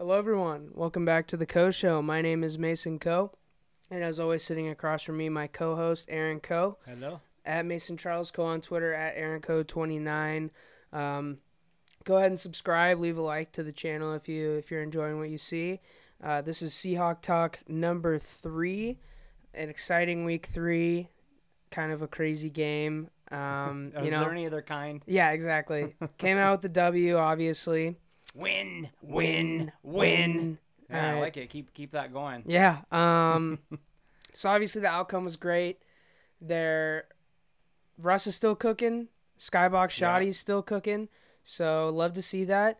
Hello, everyone. Welcome back to the Coe Show. My name is Mason Coe. And as always, sitting across from me, my co host, Aaron Coe. Hello. At Mason Charles Coe. on Twitter, at Aaron Coe29. Um, go ahead and subscribe, leave a like to the channel if you if you're enjoying what you see. Uh, this is Seahawk Talk number three, an exciting week three, kind of a crazy game. Um, you is know, there any other kind? yeah, exactly. Came out with the W, obviously. Win, Win, win. Yeah, I like it. Keep keep that going. Yeah. Um. so obviously the outcome was great. There, Russ is still cooking. Skybox Yeah. Schotty's still cooking. So love to see that.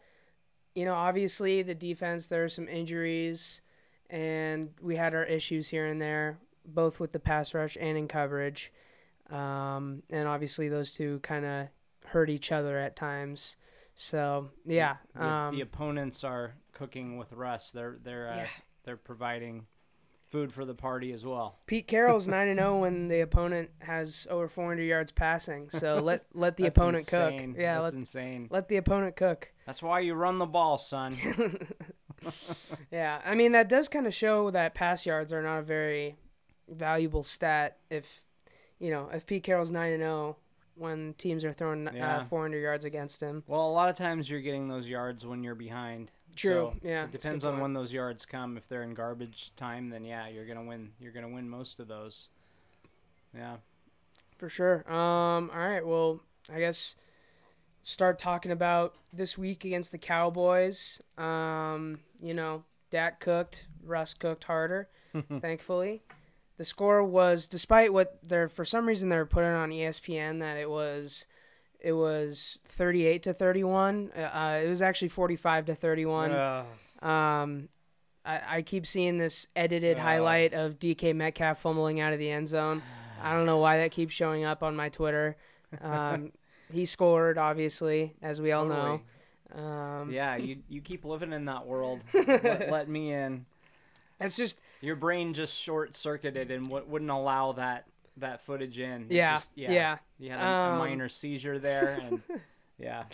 You know, obviously the defense there are some injuries, and we had our issues here and there, both with the pass rush and in coverage. Um, and obviously those two kind of hurt each other at times. So yeah. The, um, the opponents are cooking with Russ. They're they're uh, Yeah. they're providing food for the party as well. Pete Carroll's nine and zero when the opponent has over 400 yards passing. So let let the opponent insane. cook. Yeah, that's let, insane. let the opponent cook. That's why you run the ball, son. Yeah, I mean that does kind of show that pass yards are not a very valuable stat. If you know if Pete Carroll's nine and zero when teams are throwing Yeah. uh, 400 yards against him. well, a lot of times you're getting those yards when you're behind. True. So yeah, It depends on point. when those yards come. If they're in garbage time, then yeah, you're gonna win. You're gonna win most of those. Yeah. For sure. Um. All right. Well, I guess start talking about this week against the Cowboys. Um. You know, Dak cooked, Russ cooked harder. thankfully, the score was despite what they're for some reason they're putting on ESPN that it was. It was 38 to 31. Uh, it was actually 45 to 31. Ugh. Um, I, I keep seeing this edited Oh. highlight of DK Metcalf fumbling out of the end zone. I don't know why that keeps showing up on my Twitter. Um, he scored, obviously, as we all know. Um, yeah, you you keep living in that world. let, let me in. It's just, Your brain just short circuited and w- wouldn't allow that that footage in. Yeah, just- yeah. You had a, Um, a minor seizure there, and yeah,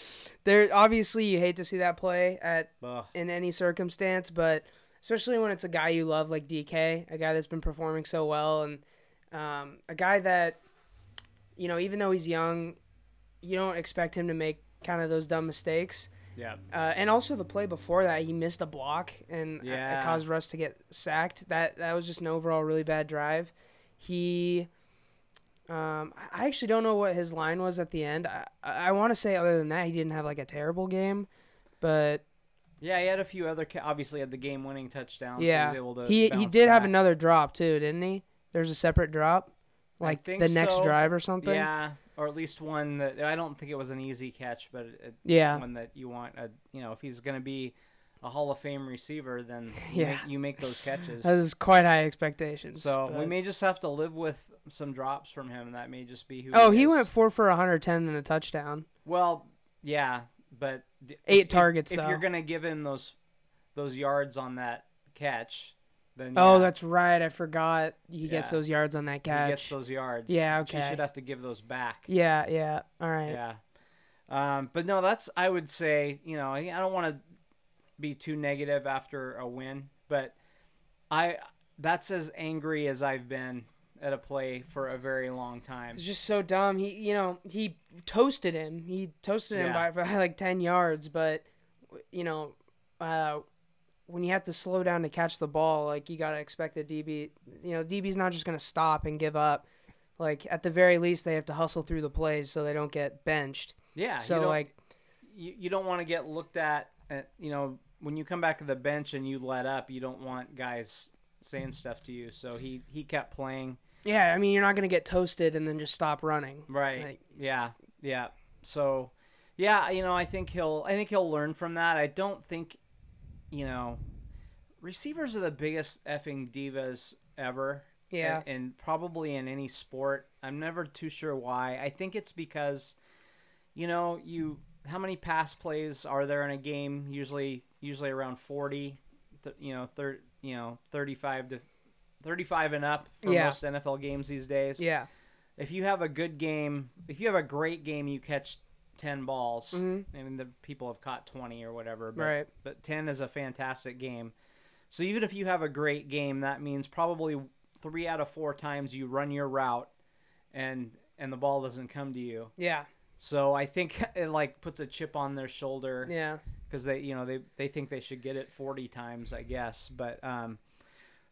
There, obviously, you hate to see that play at Ugh. in any circumstance, but especially when it's a guy you love like DK, a guy that's been performing so well, and um, a guy that, you know, even though he's young, you don't expect him to make kind of those dumb mistakes. Yeah, Uh, and also the play before that, he missed a block and Yeah. it caused Russ to get sacked. That that was just an overall really bad drive. He, um, I actually don't know what his line was at the end. I I want to say other than that, he didn't have like a terrible game, but yeah. He had a few other. Ca- obviously, had the game-winning touchdown. yeah, so he, was able to he he did have another drop too, didn't he? There's a separate drop, like the next so. drive or something. Yeah, or at least one that I don't think it was an easy catch, but it, Yeah. one that you want. A, you know, if he's gonna be a Hall of Fame receiver, then you, Yeah. make, you make those catches. That is quite high expectations. So we may just have to live with some drops from him. That may just be who. Oh, he is. went four for 110 and a touchdown. Well, yeah, but Eight if- targets, If, though. you're gonna give him those those yards on that catch, then Oh, yeah, that's right. I forgot. He gets those yards on that catch. he gets those yards. Yeah, She okay. should have to give those back. Yeah, yeah. All right. Yeah. Um, but no, that's I would say you know I don't want to be too negative after a win, but I that's as angry as I've been at a play for a very long time. It's just so dumb. He, you know, he toasted him. He toasted him by, by like ten yards, but you know, uh, when you have to slow down to catch the ball, like you gotta expect the DB. You know, DB's not just gonna stop and give up. Like at the very least, they have to hustle through the plays so they don't get benched. Yeah. so you like, you, you don't want to get looked at, at you know when you come back to the bench and you let up you don't want guys saying stuff to you so he he kept playing yeah, I mean, you're not gonna get toasted and then just stop running. right Like- yeah yeah so yeah you know i think he'll i think he'll learn from that i don't think you know receivers are the biggest effing divas ever Yeah. and, and probably in any sport i'm never too sure why i think it's because you know you how many pass plays are there in a game usually usually around 40 th- you know thir- you know 35 to 35 and up for Yeah. most NFL games these days Yeah. if you have a good game, if you have a great game, you catch ten balls. Mhm. I mean, the people have caught twenty or whatever, but, Right. but ten is a fantastic game. So even if you have a great game, that means probably three out of four times you run your route, and and the ball doesn't come to you. Yeah. So I think it like puts a chip on their shoulder Yeah. because they you know they they think they should get it 40 times I guess but um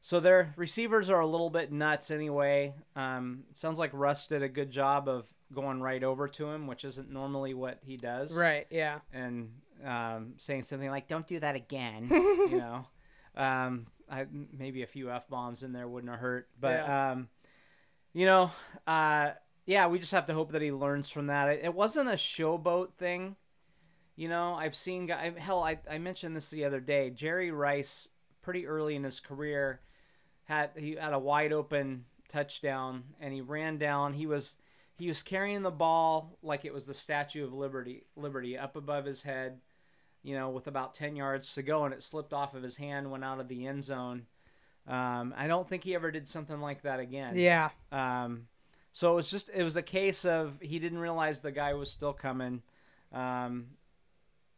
so their receivers are a little bit nuts anyway um sounds like Russ did a good job of going right over to him which isn't normally what he does Right. Yeah. and um saying something like don't do that again you know um I maybe a few f bombs in there wouldn't have hurt but Yeah. um you know uh yeah we just have to hope that he learns from that it, it wasn't a showboat thing you know, I've seen guy. Hell, I, I mentioned this the other day. Jerry Rice, pretty early in his career, had he had a wide open touchdown, and he ran down. He was he was carrying the ball like it was the Statue of Liberty, Liberty up above his head, you know, with about ten yards to go, and it slipped off of his hand, went out of the end zone. Um, I don't think he ever did something like that again. Yeah. Um, so it was just it was a case of he didn't realize the guy was still coming. Um,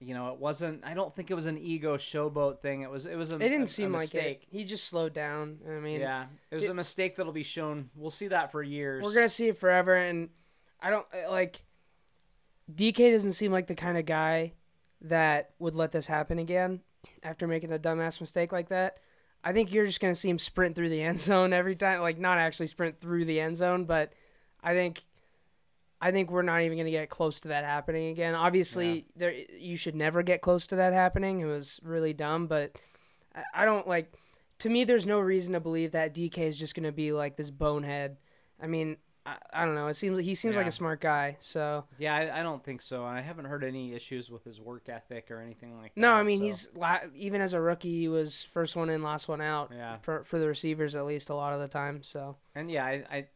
you know, it wasn't. I don't think it was an ego showboat thing. It was. It was a. It didn't a- a seem like it. He just slowed down. I mean, Yeah, it was it- a mistake that'll be shown. We'll see that for years. we're gonna see it forever. And I don't uh, like. DK doesn't seem like the kind of guy that would let this happen again after making a dumbass mistake like that. I think you're just gonna see him sprint through the end zone every time. Like not actually sprint through the end zone, but I think. I think we're not even going to get close to that happening again. Obviously, there you should never get close to that happening. It was really dumb, but I, I don't like. To me, there's no reason to believe that DK is just going to be like this bonehead. I mean, I, I don't know. It seems he seems like a smart guy. So Yeah, I, I don't think so. I haven't heard any issues with his work ethic or anything like that. no, I mean so- he's even as a rookie, he was first one in, last one out Yeah, for for the receivers at least a lot of the time. So and yeah, I, I.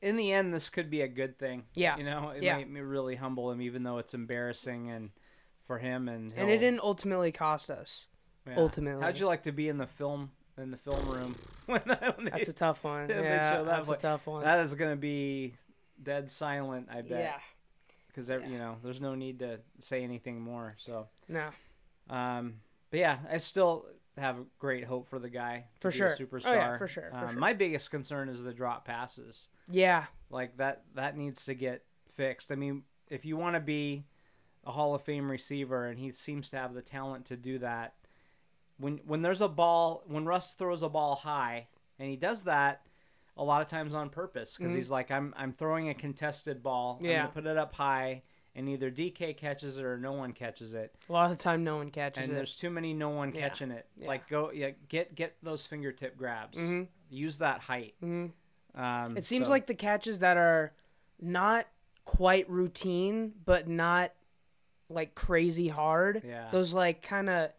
In the end, this could be a good thing. Yeah. you know, it Yeah. might me really humble him, even though it's embarrassing and for him and. and it didn't ultimately cost us. yeah. ultimately. How'd you like to be in the film in the film room when, when they, That's a tough one. Yeah, that, that's a tough one. that is gonna be dead silent? I bet. yeah, because Yeah. you know there's no need to say anything more. So, no, um, but yeah, I still have great hope for the guy to For be sure. a Oh, superstar. yeah, for sure, for Um, sure. My biggest concern is the drop passes. yeah, Like that that needs to get fixed. I mean, if you want to be a Hall of Fame receiver, and he seems to have the talent to do that. When when there's a ball, when Russ throws a ball high, and he does that a lot of times on purpose because Mhm. he's like, I'm I'm throwing a contested ball. I'm Yeah. gonna put it up high, and either DK catches it or no one catches it. a lot of the time no one catches it. and it. there's too many no one Yeah. catching it. Yeah. Like go yeah, get get those fingertip grabs. Mhm. Use that height. hmm Um, It seems so- like the catches that are not quite routine, but not like crazy hard. Yeah. Those like kind of,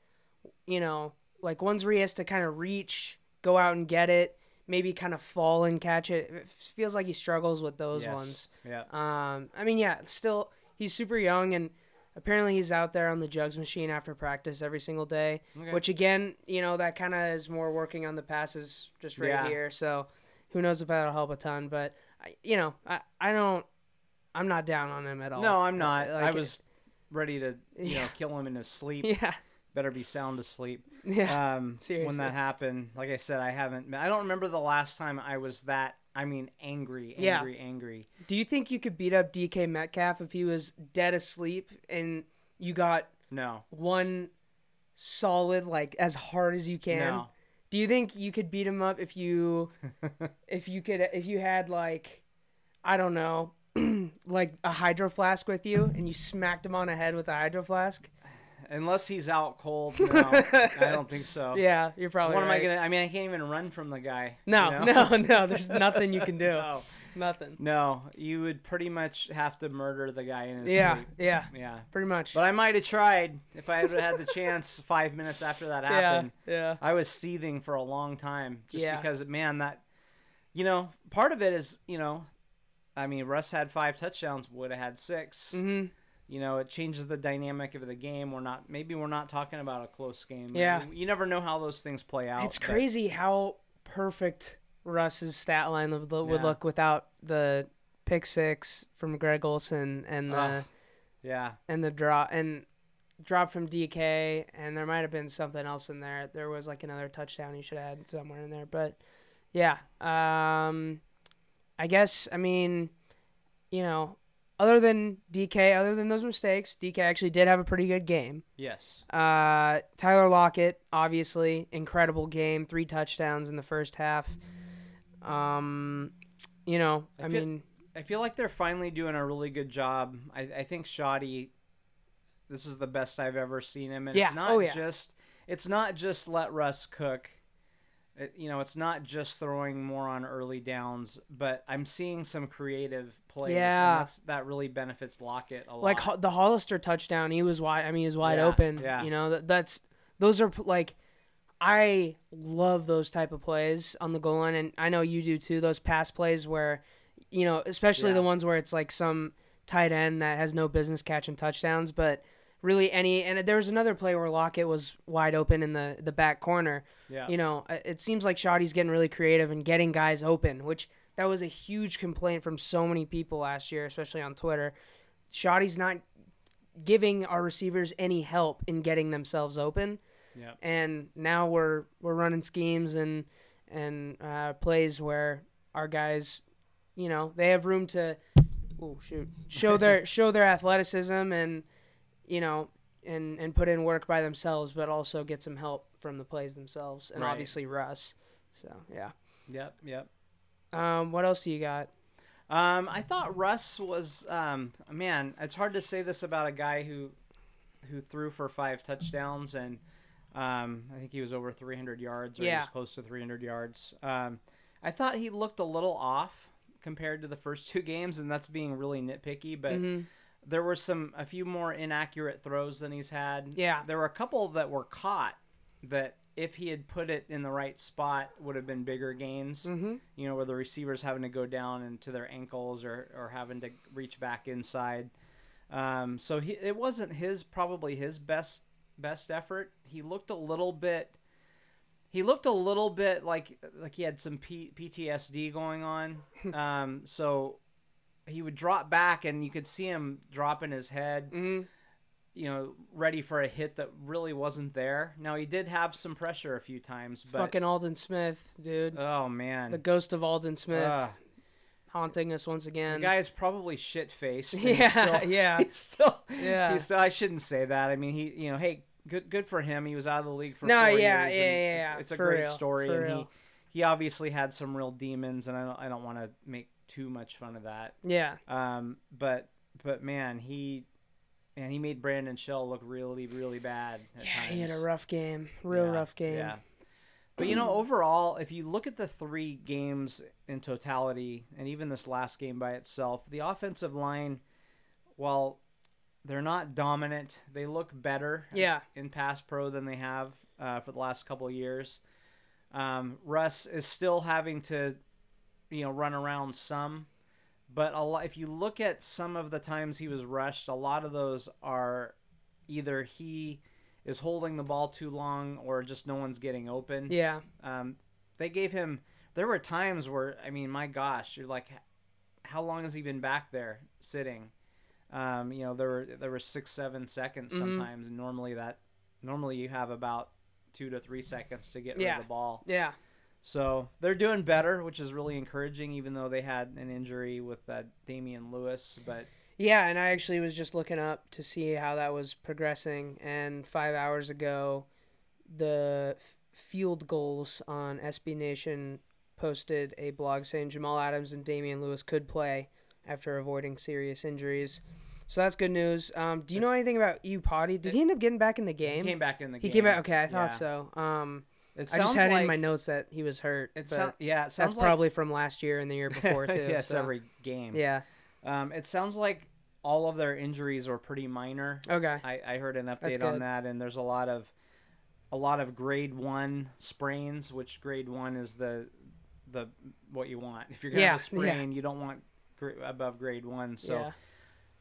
you know, like ones where he has to kind of reach, go out and get it, maybe kind of fall and catch it. It feels like he struggles with those Yes. ones. Yeah. Um, I mean, yeah, still he's super young and apparently he's out there on the jugs machine after practice every single day. Okay. Which again, you know, that kind of is more working on the passes just right Yeah. here. So who knows if that'll help a ton? But I, you know, I I don't. I'm not down on him at all. No, I'm not. Like, I was ready to you know kill him in his sleep. Yeah. Better be sound asleep. Yeah. Um, when that happened, like I said, I haven't. I don't remember the last time I was that. I mean, angry, Yeah. angry, angry. Do you think you could beat up DK Metcalf if he was dead asleep and you got No, one solid like as hard as you can? no. Do you think you could beat him up if you if you could if you had like I don't know like a hydro flask with you and you smacked him on the head with a hydro flask? Unless he's out cold, no, I don't think so. Yeah, you're probably What am I gonna? I mean, I can't even run from the guy. No, you know? no, no. There's nothing you can do. no, Nothing. no. You would pretty much have to murder the guy in his Yeah, sleep. yeah, Yeah. pretty much. But I might have tried if I had had the chance five minutes after that happened. yeah, yeah. I was seething for a long time just Yeah. because, man, that, you know, part of it is, you know, I mean, Russ had five touchdowns, would have had 6 hmm You know, it changes the dynamic of the game. We're not, maybe we're not talking about a close game. Yeah. You never know how those things play out. It's but- crazy how perfect Russ's stat line would, would Yeah. look without the pick six from Greg Olsen and the Ugh. Yeah. and the drop and drop from DK, and there might have been something else in there. There was like another touchdown he should have had somewhere in there, but yeah. Um, I guess I mean, you know, other than DK, other than those mistakes, DK actually did have a pretty good game. Yes. Uh, Tyler Lockett, obviously, incredible game, three touchdowns in the first half. Um, you know, I I, feel- mean, I feel like they're finally doing a really good job. I, I think Schotty, this is the best I've ever seen him, and Yeah. it's not Oh, yeah. just it's not just let Russ cook. It, you know, it's not just throwing more on early downs, but I'm seeing some creative plays. Yeah. and that's, that really benefits Lockett a lot. like Ho- the Hollister touchdown, he was wide. I mean, he was wide Yeah, open. yeah. You know, that, that's those are like, I love those type of plays on the goal line, and I know you do too. Those pass plays where, you know, especially Yeah. the ones where it's like some tight end that has no business catching touchdowns, but really any. And there was another play where Lockett was wide open in the the back corner. yeah, You know, it it seems like Schotty's getting really creative and getting guys open, which that was a huge complaint from so many people last year, especially on Twitter. Schotty's not giving our receivers any help in getting themselves open, yeah, and now we're we're running schemes and and uh, plays where our guys, you know, they have room to, oh shoot, show their show their athleticism and you know and and put in work by themselves, but also get some help from the plays themselves, and Right. obviously Russ. So yeah. yep, yep. Um, what else do you got? Um, I thought Russ was um, man. It's hard to say this about a guy who who threw for five touchdowns and um, I think he was over 300 yards or he Yeah. was close to 300 yards. Um, I thought he looked a little off compared to the first two games, and that's being really nitpicky. But Mhm. There were some a few more inaccurate throws than he's had. Yeah. there were a couple that were caught that if he had put it in the right spot would have been bigger gains Mhm. you know, where the receivers having to go down into their ankles or, or having to reach back inside. Um, so he, it wasn't his probably his best best effort. He looked a little bit. He looked a little bit like like he had some P, PTSD going on. Um, so he would drop back, and you could see him dropping his head Mhm. you know, ready for a hit that really wasn't there. Now he did have some pressure a few times, but Fucking Aldon Smith, dude. oh man, the ghost of Aldon Smith Ugh. haunting us once again the guy is probably shit faced. Yeah, still, yeah. He's still, Yeah. He's still, I shouldn't say that. I mean, he, you know, hey, good, good for him. He was out of the league for No, four yeah, years. yeah, yeah, yeah, It's, it's a for great real, story, and real. he, he obviously had some real demons, and I don't, I don't want to make too much fun of that. yeah. Um, but, but man, he. And he made Brandon Shell look really, really bad at Yeah, times. he had a rough game. Real Yeah, rough game. Yeah. But you know, overall, if you look at the three games in totality, and even this last game by itself, the offensive line, while they're not dominant, they look better Yeah. in pass pro than they have uh, for the last couple of years. Um, Russ is still having to, you know, run around some, but a lot, if you look at some of the times he was rushed, a lot of those are either he is holding the ball too long or just no one's getting open. Yeah. Um, they gave him. There were times where I mean, my gosh, you're like, how long has he been back there sitting? Um, you know, there were there were six, seven seconds Mhm. sometimes. And normally that normally you have about two to three seconds to get rid of the ball. Yeah. So they're doing better, which is really encouraging. Even though they had an injury with uh, Damien Lewis, but Yeah, and I actually was just looking up to see how that was progressing, and five hours ago, the f- Field Gulls on SB Nation posted a blog saying Jamal Adams and Damien Lewis could play after avoiding serious injuries. So that's good news. Um, do you know anything about you, Potty? Did he end up getting back in the he game? came back in the He game. He came back. Okay, I thought Yeah. so. Um, It I just had like in my notes that he was hurt. It sounds yeah. It that's like probably from last year and the year before too. yeah, it's so- every game. Yeah. Um, it sounds like all of their injuries are pretty minor. Okay. I, I heard an update on that, and there's a lot of a lot of grade one sprains, which grade one is the the what you want. If you're gonna have a Yeah, yeah. sprain, you don't want gr- above grade one. So yeah.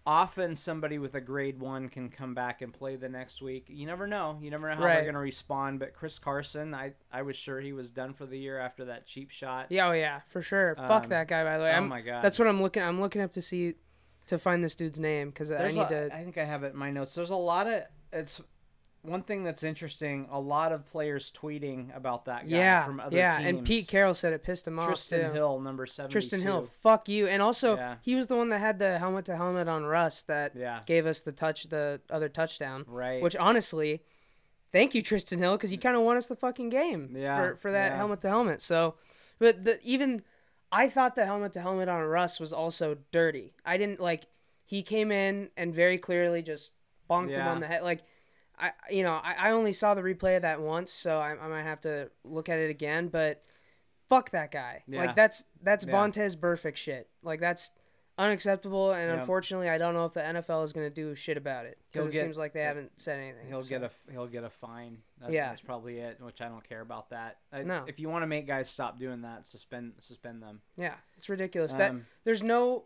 Often somebody with a grade one can come back and play the next week. You never know. You never know how Right. they're gonna respond. But Chris Carson, I I was sure he was done for the year after that cheap shot. Yeah, oh yeah, for sure. Um, Fuck that guy. By the way, oh I'm, my God. That's what I'm looking. I'm looking up to see to find this dude's name because I need a- to. I think I have it in my notes. There's a lot of it's one thing that's interesting. A lot of players tweeting about that guy yeah, from other yeah, teams. and Pete Carroll said it pissed him off Trysten. Hill, number seven. Trysten Hill, fuck you. And also, Yeah. he was the one that had the helmet to helmet on Russ that Yeah. gave us the touch, the other touchdown. Right. Which honestly, thank you, Trysten Hill, because he kind of won us the fucking game Yeah, for for that helmet to helmet. So, but the even I thought the helmet to helmet on Russ was also dirty. I didn't like he came in and very clearly just bonked him on the head. Like I, you know, I, I only saw the replay of that once, so I, I might have to look at it again. But fuck that guy. Yeah. Like that's that's Yeah. Vontaze Burfict shit. Like that's unacceptable. And unfortunately, I don't know if the NFL is going to do shit about it because it get- seems like they haven't said anything. He'll so. get a he'll get a fine. That, Yeah. that's probably it. Which I don't care about that. I, No. If you want to make guys stop doing that, suspend suspend them. Yeah, it's ridiculous. that Um, there's no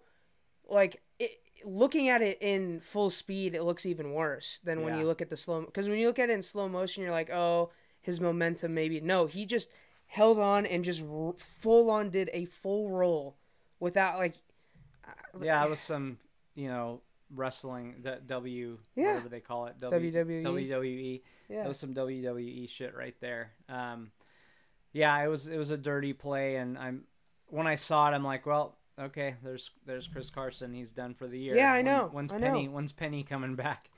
like it, looking at it in full speed, it looks even worse than when Yeah. you look at the slow. Because when you look at it in slow motion, you're like, oh, his momentum maybe. No, he just held on and just r- full on did a full roll without like. Yeah, it was some you know wrestling the W Yeah. whatever they call it w, WWE. WWE. Yeah. That was some WWE shit right there. Um, yeah, it was it was a dirty play, and I'm when I saw it, I'm like, well, okay, there's there's Chris Carson. He's done for the year. Yeah, I know, When's I Penny? know. When's Penny coming back?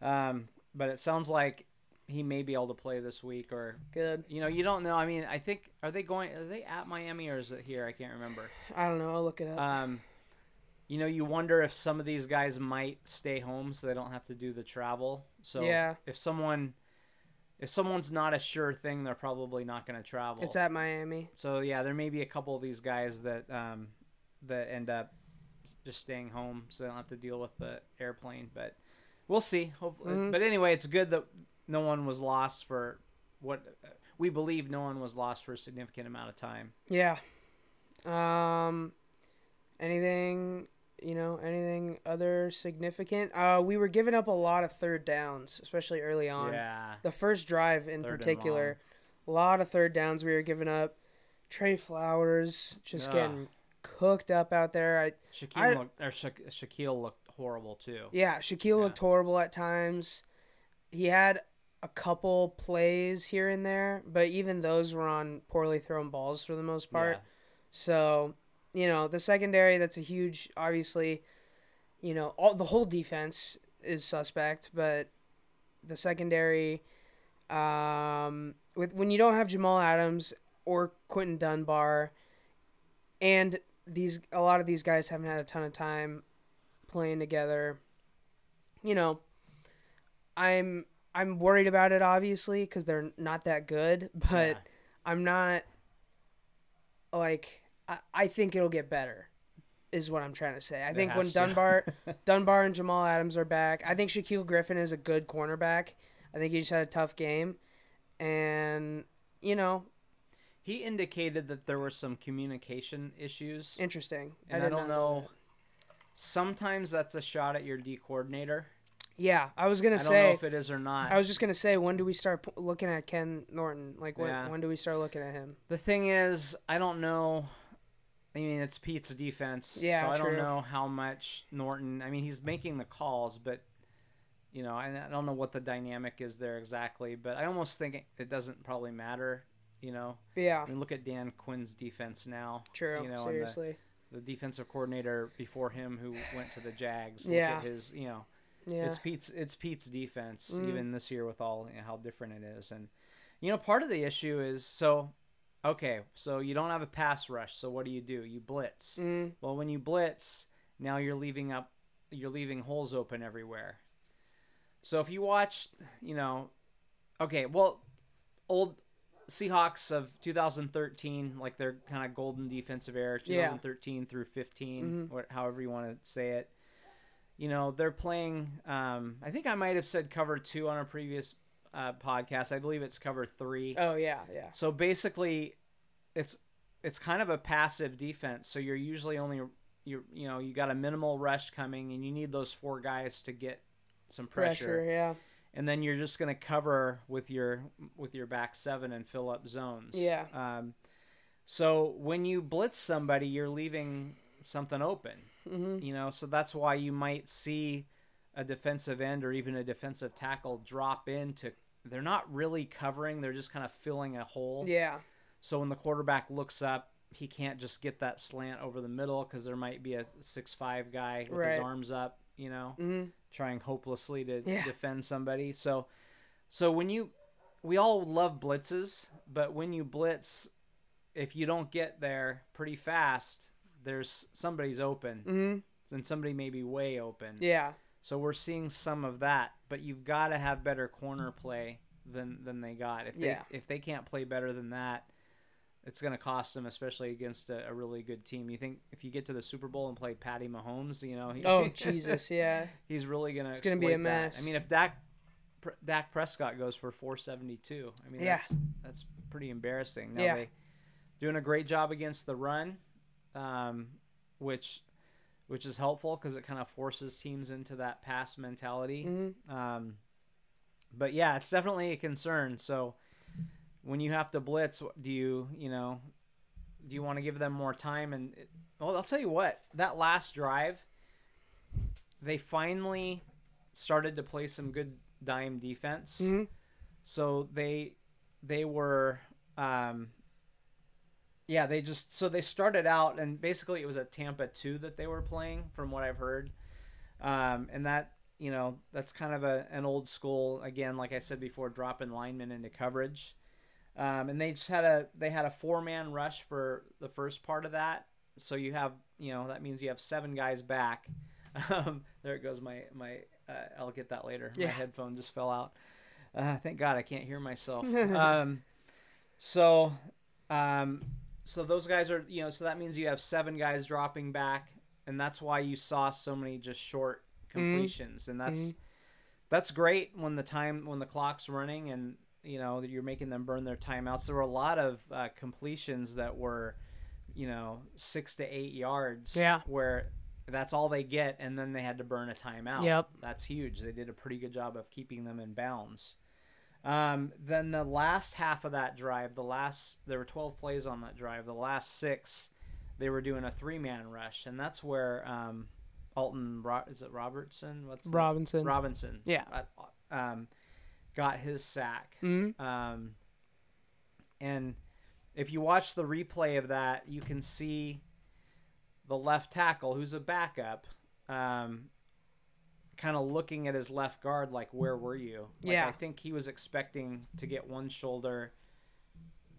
Um, but it sounds like he may be able to play this week, or Good. you know, you don't know. I mean, I think are they going? Are they at Miami or is it here? I can't remember. I don't know. I'll look it up. Um, you know, you wonder if some of these guys might stay home so they don't have to do the travel. So Yeah. if someone if someone's not a sure thing, they're probably not going to travel. it's at Miami. so yeah, there may be a couple of these guys that um, that end up just staying home so they don't have to deal with the airplane. But we'll see. Hopefully, Mhm. but anyway, it's good that no one was lost for what we believe. No one was lost for a significant amount of time. Yeah. Um, anything you know? Anything other significant? Uh, we were giving up a lot of third downs, especially early on. Yeah. The first drive in Third particular, a lot of third downs we were giving up. Tre Flowers just Ugh. getting cooked up out there. I Shaquill I- looked, or Sha- Shaquill looked horrible too. yeah, Shaquill looked horrible at times. He had a couple plays here and there, but even those were on poorly thrown balls for the most part. Yeah. So, you know, the secondary that's a huge obviously, you know, all the whole defense is suspect, but the secondary um with when you don't have Jamal Adams or Quinton Dunbar and these a lot of these guys haven't had a ton of time playing together, you know, I'm I'm worried about it obviously cuz they're not that good, but Yeah. I'm not like I, I think it'll get better is what I'm trying to say. I It think when. Dunbar Dunbar and Jamal Adams are back, I think Shaquill Griffin is a good cornerback. I think he just had a tough game and you know, He indicated that there were some communication issues, interesting. and I, did don't know. Sometimes that's a shot at your D coordinator. Yeah, I was going to say. I don't know if it is or not. I was just going to say when do we start p- looking at Ken Norton? Like when Yeah. when do we start looking at him? The thing is, I don't know. I mean, it's Pete's defense, Yeah, so I true. don't know how much Norton. I mean, he's making the calls, but you know, and I don't know what the dynamic is there exactly. But I almost think it doesn't probably matter. You know, Yeah, I mean, look at Dan Quinn's defense now. true. You know, and the- seriously. the defensive coordinator before him who went to the Jags. Yeah. At his, you know, yeah. it's Pete's it's Pete's defense Mhm. even this year with all you know, how different it is. And you know, part of the issue is so okay, so you don't have a pass rush, so what do you do? You blitz. Mm, Well, when you blitz, now you're leaving up you're leaving holes open everywhere. So if you watch, you know, okay, well, old Seahawks of 2013, like their kind of golden defensive era, Yeah. 2013 through 15, Mhm. or however you want to say it. You know, they're playing. Um, I think I might have said cover two on a previous uh, podcast. I believe it's cover three. oh yeah, yeah. So basically, it's it's kind of a passive defense. So you're usually only you you know you got a minimal rush coming, and you need those four guys to get some pressure, Pressure, yeah. And then you're just going to cover with your with your back seven and fill up zones. Yeah. Um, so when you blitz somebody, you're leaving something open. hmm You know, so that's why you might see a defensive end or even a defensive tackle drop in to. They're not really covering; they're just kind of filling a hole. Yeah. So when the quarterback looks up, he can't just get that slant over the middle because there might be a six-five guy with his arms up. You know, hmm trying hopelessly to Yeah. defend somebody. So, so when you, we all love blitzes, but when you blitz, if you don't get there pretty fast, there's somebody's open, hmm and somebody may be way open. Yeah. So we're seeing some of that, but you've got to have better corner play than than they got. If they Yeah. if they can't play better than that, it's going to cost them, especially against a, a really good team. You think if you get to the Super Bowl and play Patty Mahomes, you know, he, Oh Jesus. Yeah. he's really going to. It's gonna be a mess. I mean, if Dak Dak Prescott goes for 472, I mean, Yeah. that's that's pretty embarrassing. Now Yeah. they doing a great job against the run, um, which which is helpful because it kind of forces teams into that pass mentality. hmm Um, but yeah, it's definitely a concern. So when you have to blitz, do you you know do you want to give them more time? And it, well, I'll tell you what, that last drive, they finally started to play some good dime defense. hmm So they they were um yeah, they just so they started out and basically it was a Tampa 2 that they were playing from what I've heard. Um and that, you know, that's kind of a an old school again like I said before dropping linemen into coverage. Um and they just had a they had a four-man rush for the first part of that. So you have, you know, that means you have seven guys back. Um there it goes my my uh, I'll get that later. Yeah. My headphone just fell out. Uh, thank God I can't hear myself. um, so, um, so those guys are, you know, so that means you have seven guys dropping back, and that's why you saw so many just short completions, and that's that's great when the time when the clock's running and you know that you're making them burn their timeouts. There were a lot of uh, completions that were, you know, six to eight yards. Yeah. where that's all they get, and then they had to burn a timeout. Yep. That's huge. They did a pretty good job of keeping them in bounds. Um, then the last half of that drive, the last there were 12 plays on that drive. The last six, they were doing a three-man rush, and that's where um, Alton is it Robertson? What's Robinson. Robinson? Yeah. uh, um, got his sack. hmm Um, and if you watch the replay of that, you can see the left tackle, who's a backup, um, kind of looking at his left guard like, "Where were you?" Like, Yeah. I think he was expecting to get one shoulder,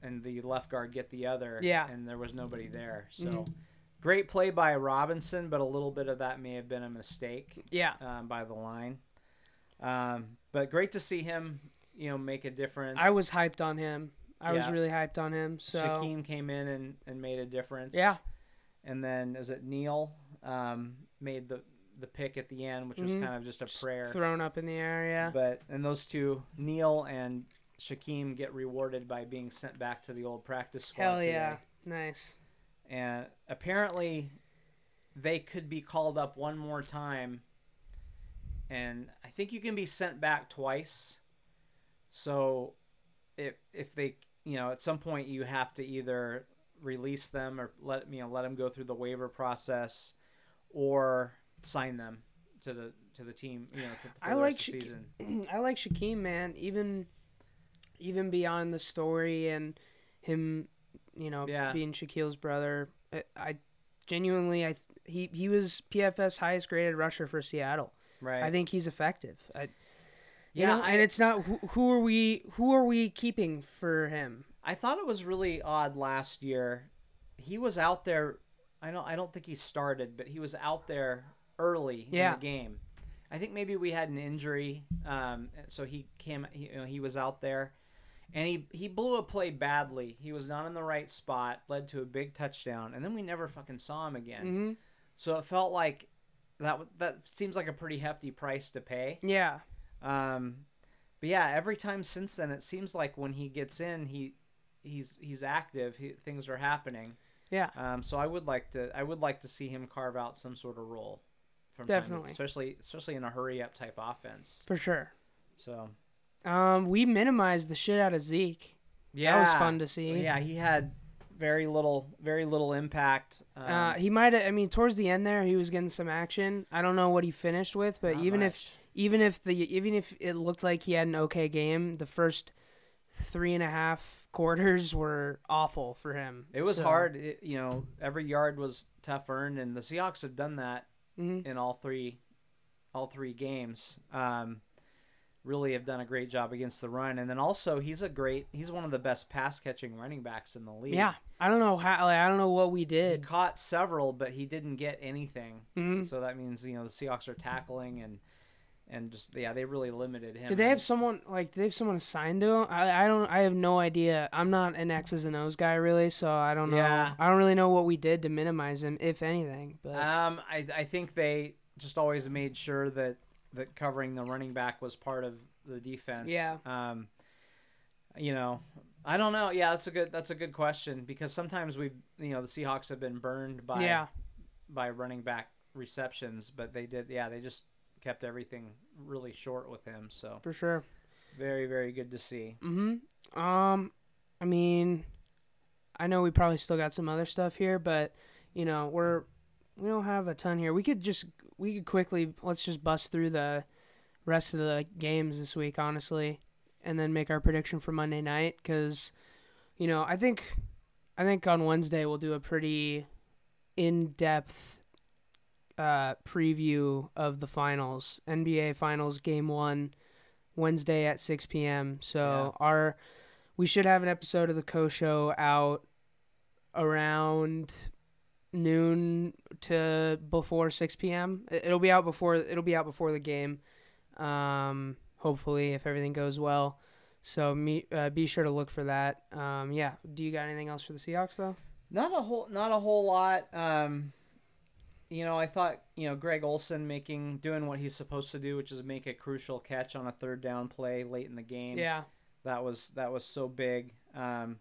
and the left guard get the other. Yeah. and there was nobody there. So. Mhm. Great play by Robinson, but a little bit of that may have been a mistake Yeah. um, by the line. Um, but great to see him, you know, make a difference. I was hyped on him. I was really hyped on him. So Shaquem came in and, and made a difference. Yeah. And then is it Neal um, made the the pick at the end, which was Mhm. kind of just a just prayer. thrown up in the air. Yeah. But and those two, Neal and Shaquem, get rewarded by being sent back to the old practice squad Hell today. yeah. Nice. And apparently, they could be called up one more time. And I think you can be sent back twice. So, if if they, you know, at some point you have to either release them or let you know let them go through the waiver process, or sign them to the to the team. You know, to, for I the like rest the Shaq- season. I like Shaquem, man. Even even beyond the story and him, you know, Yeah. being Shaquill's brother, I, I genuinely, I he he was PFF's highest graded rusher for Seattle. Right. I think he's effective. I, you Yeah, know, I- and it's not who, who are we who are we keeping for him? I thought it was really odd last year. He was out there. I don't. I don't think he started, but he was out there early Yeah. in the game. I think maybe we had an injury, um, so he came. He, you know, he was out there, and he he blew a play badly. He was not in the right spot, led to a big touchdown, and then we never fucking saw him again. hmm So it felt like that. That seems like a pretty hefty price to pay. Yeah, Um, but yeah, every time since then, it seems like when he gets in, he he's he's active. He, things are happening. yeah, Um, so I would like to I would like to see him carve out some sort of role. From time to- Definitely. especially especially in a hurry up type offense. for sure. So Um, we minimized the shit out of Zeke. yeah, That was fun to see. Yeah, he had very little, very little impact. Um, Uh, he might have. I mean, towards the end there, he was getting some action. I don't know what he finished with, but not even if even if the even if it looked like he had an okay game, the first three and a half quarters were awful for him. it was So- hard, it, you know, every yard was tough earned, and the Seahawks have done that Mhm. in all three, all three games. Um, really have done a great job against the run, and then also he's a great, he's one of the best pass catching running backs in the league. Yeah, I don't know how. Like, I don't know what we He did. caught several, but he didn't get anything. Mhm. So that means you know the Seahawks are tackling and and just yeah they really limited him. Did they have someone like? Did they have someone assigned to him? I, I don't. I have no idea. I'm not an X's and O's guy really, so I don't know. Yeah. I don't really know what we did to minimize him, if anything. But Um, I I think they just always made sure that that covering the running back was part of the defense. Yeah. Um, you know, I don't know. Yeah, that's a good that's a good question because sometimes we've you know the Seahawks have been burned by yeah, by running back receptions, but they did yeah they just kept everything really short with him. So for sure. very very good to see. Mm-hmm. Um, I mean, I know we probably still got some other stuff here, but you know, we're we don't have a ton here. We could just we could quickly let's just bust through the rest of the games this week, honestly, and then make our prediction for Monday night because, you know, I think I think on Wednesday we'll do a pretty in-depth uh, preview of the finals, NBA Finals Game One. Wednesday at 6 p.m. So our we should have an episode of the Coe Show out around noon to before 6 p.m. It- It'll be out before it'll be out before the game. Um, hopefully, if everything goes well. So me, uh, be sure to look for that. Um, yeah. Do you got anything else for the Seahawks though? Not a whole, not a whole lot. Um, you know, I thought you know Greg Olsen making doing what he's supposed to do, which is make a crucial catch on a third down play late in the game. Yeah. that was that was so big. Um,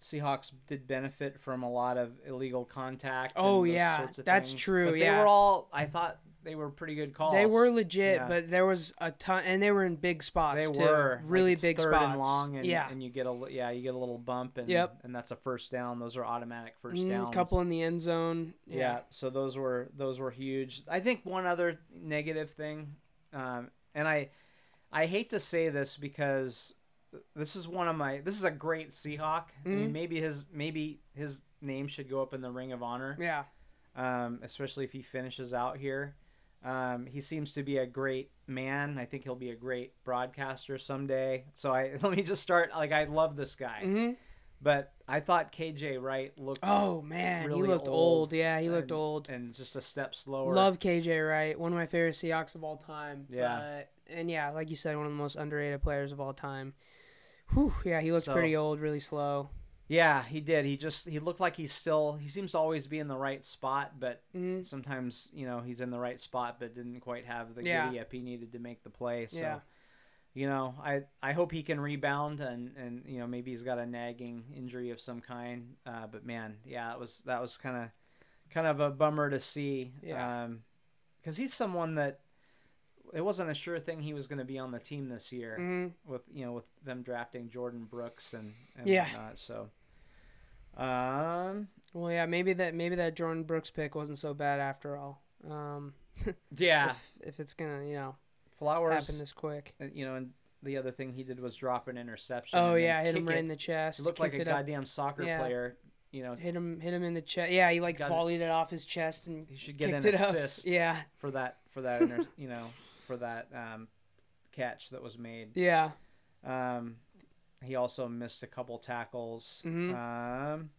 Seahawks did benefit from a lot of illegal contact. Oh, yeah, sorts of that's things. true, But they were all. I thought they were pretty good calls. They were legit, Yeah. but there was a ton, and they were in big spots. They too. were really it's big third spots. and long, and, yeah, and you get a yeah you get a little bump, and Yep. and that's a first down. Those are automatic first Mm, downs. couple in the end zone. yeah. so those were those were huge i think one other negative thing um, and i i hate to say this because this is one of my this is a great seahawk I mean, Mhm. maybe his maybe his name should go up in the ring of honor yeah. um, especially if he finishes out here um, he seems to be a great man i think he'll be a great broadcaster someday so i let me just start like i love this guy hmm but i thought kj wright looked Oh man, Really he looked old, old. Yeah, he looked old. and just a step slower Love KJ Wright, one of my favorite Seahawks of all time. Yeah. But- and yeah, like you said, one of the most underrated players of all time. Whew, yeah, he looked So- pretty old, really slow. Yeah, he did. He just he looked like he's still he seems to always be in the right spot, but hmm sometimes you know he's in the right spot but didn't quite have the Yeah. giddy up he needed to make the play. So Yeah. you know I I hope he can rebound and and you know maybe he's got a nagging injury of some kind. Uh, but man, yeah, it was that was kind of kind of a bummer to see. Yeah. Um, because he's someone that it wasn't a sure thing he was going to be on the team this year hmm with you know with them drafting Jordyn Brooks and, and Yeah. whatnot. So, um, Well, yeah, maybe that maybe that Jordyn Brooks pick wasn't so bad after all. Um, yeah, if, if it's gonna, you know, Flowers. happen this quick. uh, You know, and the other thing he did was drop an interception. Oh and yeah, hit him right it. in the chest. He looked like a it up, goddamn soccer Yeah. player. You know, Hit him, hit him in the chest. Yeah, he like it. volleyed it off his chest and he should get an it assist Yeah, for that for that inter- you know for that um, catch that was made. yeah. Um, he also missed a couple tackles. Mhm. Um,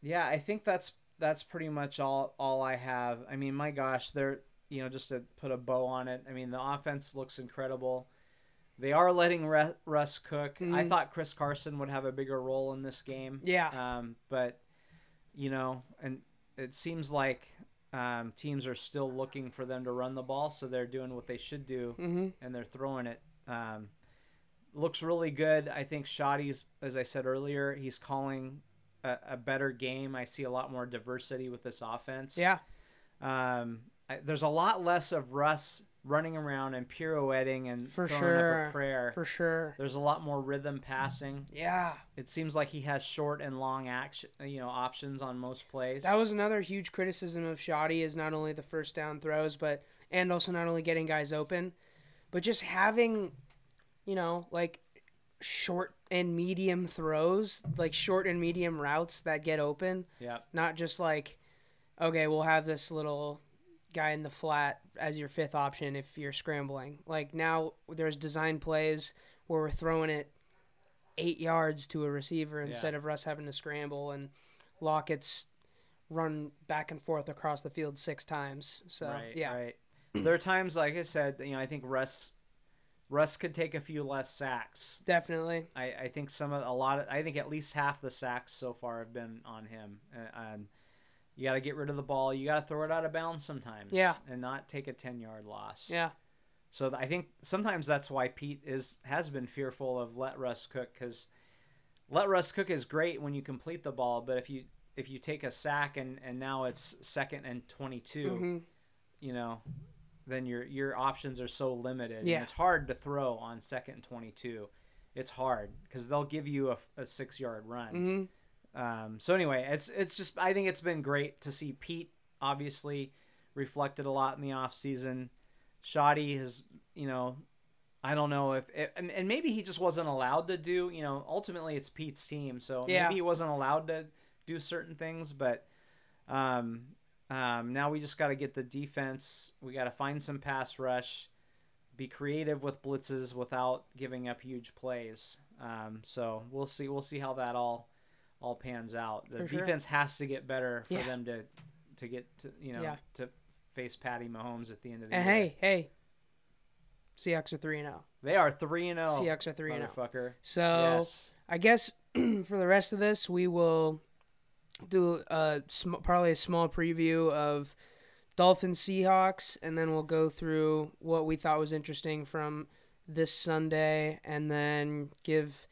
yeah, I think that's that's pretty much all all I have. I mean, my gosh, they're you know just to put a bow on it. I mean, the offense looks incredible. They are letting Re- Russ cook. I Mhm. thought Chris Carson would have a bigger role in this game. Yeah. Um, but you know, and it seems like um, teams are still looking for them to run the ball, so they're doing what they should do Mm-hmm. and they're throwing it. Um, looks really good. I think Schotty's, as I said earlier, he's calling a, a better game. I see a lot more diversity with this offense. Yeah. Um, I, there's a lot less of Russ running around and pirouetting and For throwing sure. up a prayer. For sure. There's a lot more rhythm passing. Yeah. It seems like he has short and long action, you know, options on most plays. That was another huge criticism of Schotty is not only the first down throws, but and also not only getting guys open, but just having, you know, like short and medium throws, like short and medium routes that get open. yeah, Not just like, okay, we'll have this little guy in the flat as your fifth option if you're scrambling. Like now there's design plays where we're throwing it eight yards to a receiver instead of Russ having to scramble and Lockett's run back and forth across the field six times. So right, yeah, right. There are times, like I said, you know, I think Russ, Russ could take a few less sacks. definitely. I, I think some of a lot of I think at least half the sacks so far have been on him. Uh, and, and you got to get rid of the ball. You got to throw it out of bounds sometimes. Yeah. and not take a ten yard loss. Yeah, So I think sometimes that's why Pete is has been fearful of let Russ cook because let Russ cook is great when you complete the ball, but if you if you take a sack and and now it's second and twenty hmm you know, then your your options are so limited. Yeah. and it's hard to throw on second and twenty two. It's hard because they'll give you a, a six yard run. hmm Um, so anyway, it's it's just I think it's been great to see Pete obviously reflected a lot in the off season. Schotty has you know I don't know if and, and maybe he just wasn't allowed to do you know ultimately it's Pete's team so Yeah. maybe he wasn't allowed to do certain things but um, um, now we just got to get the defense we got to find some pass rush be creative with blitzes without giving up huge plays um, so we'll see we'll see how that all all pans out the sure. defense has to get better for Yeah. them to to get to you know Yeah. to face Patty Mahomes at the end of the And year. hey, hey, Seahawks are three and zero. They are three and zero. Seahawks are three and zero. motherfucker. So yes. I guess for the rest of this, we will do a sm- probably a small preview of Dolphins Seahawks, and then we'll go through what we thought was interesting from this Sunday, and then give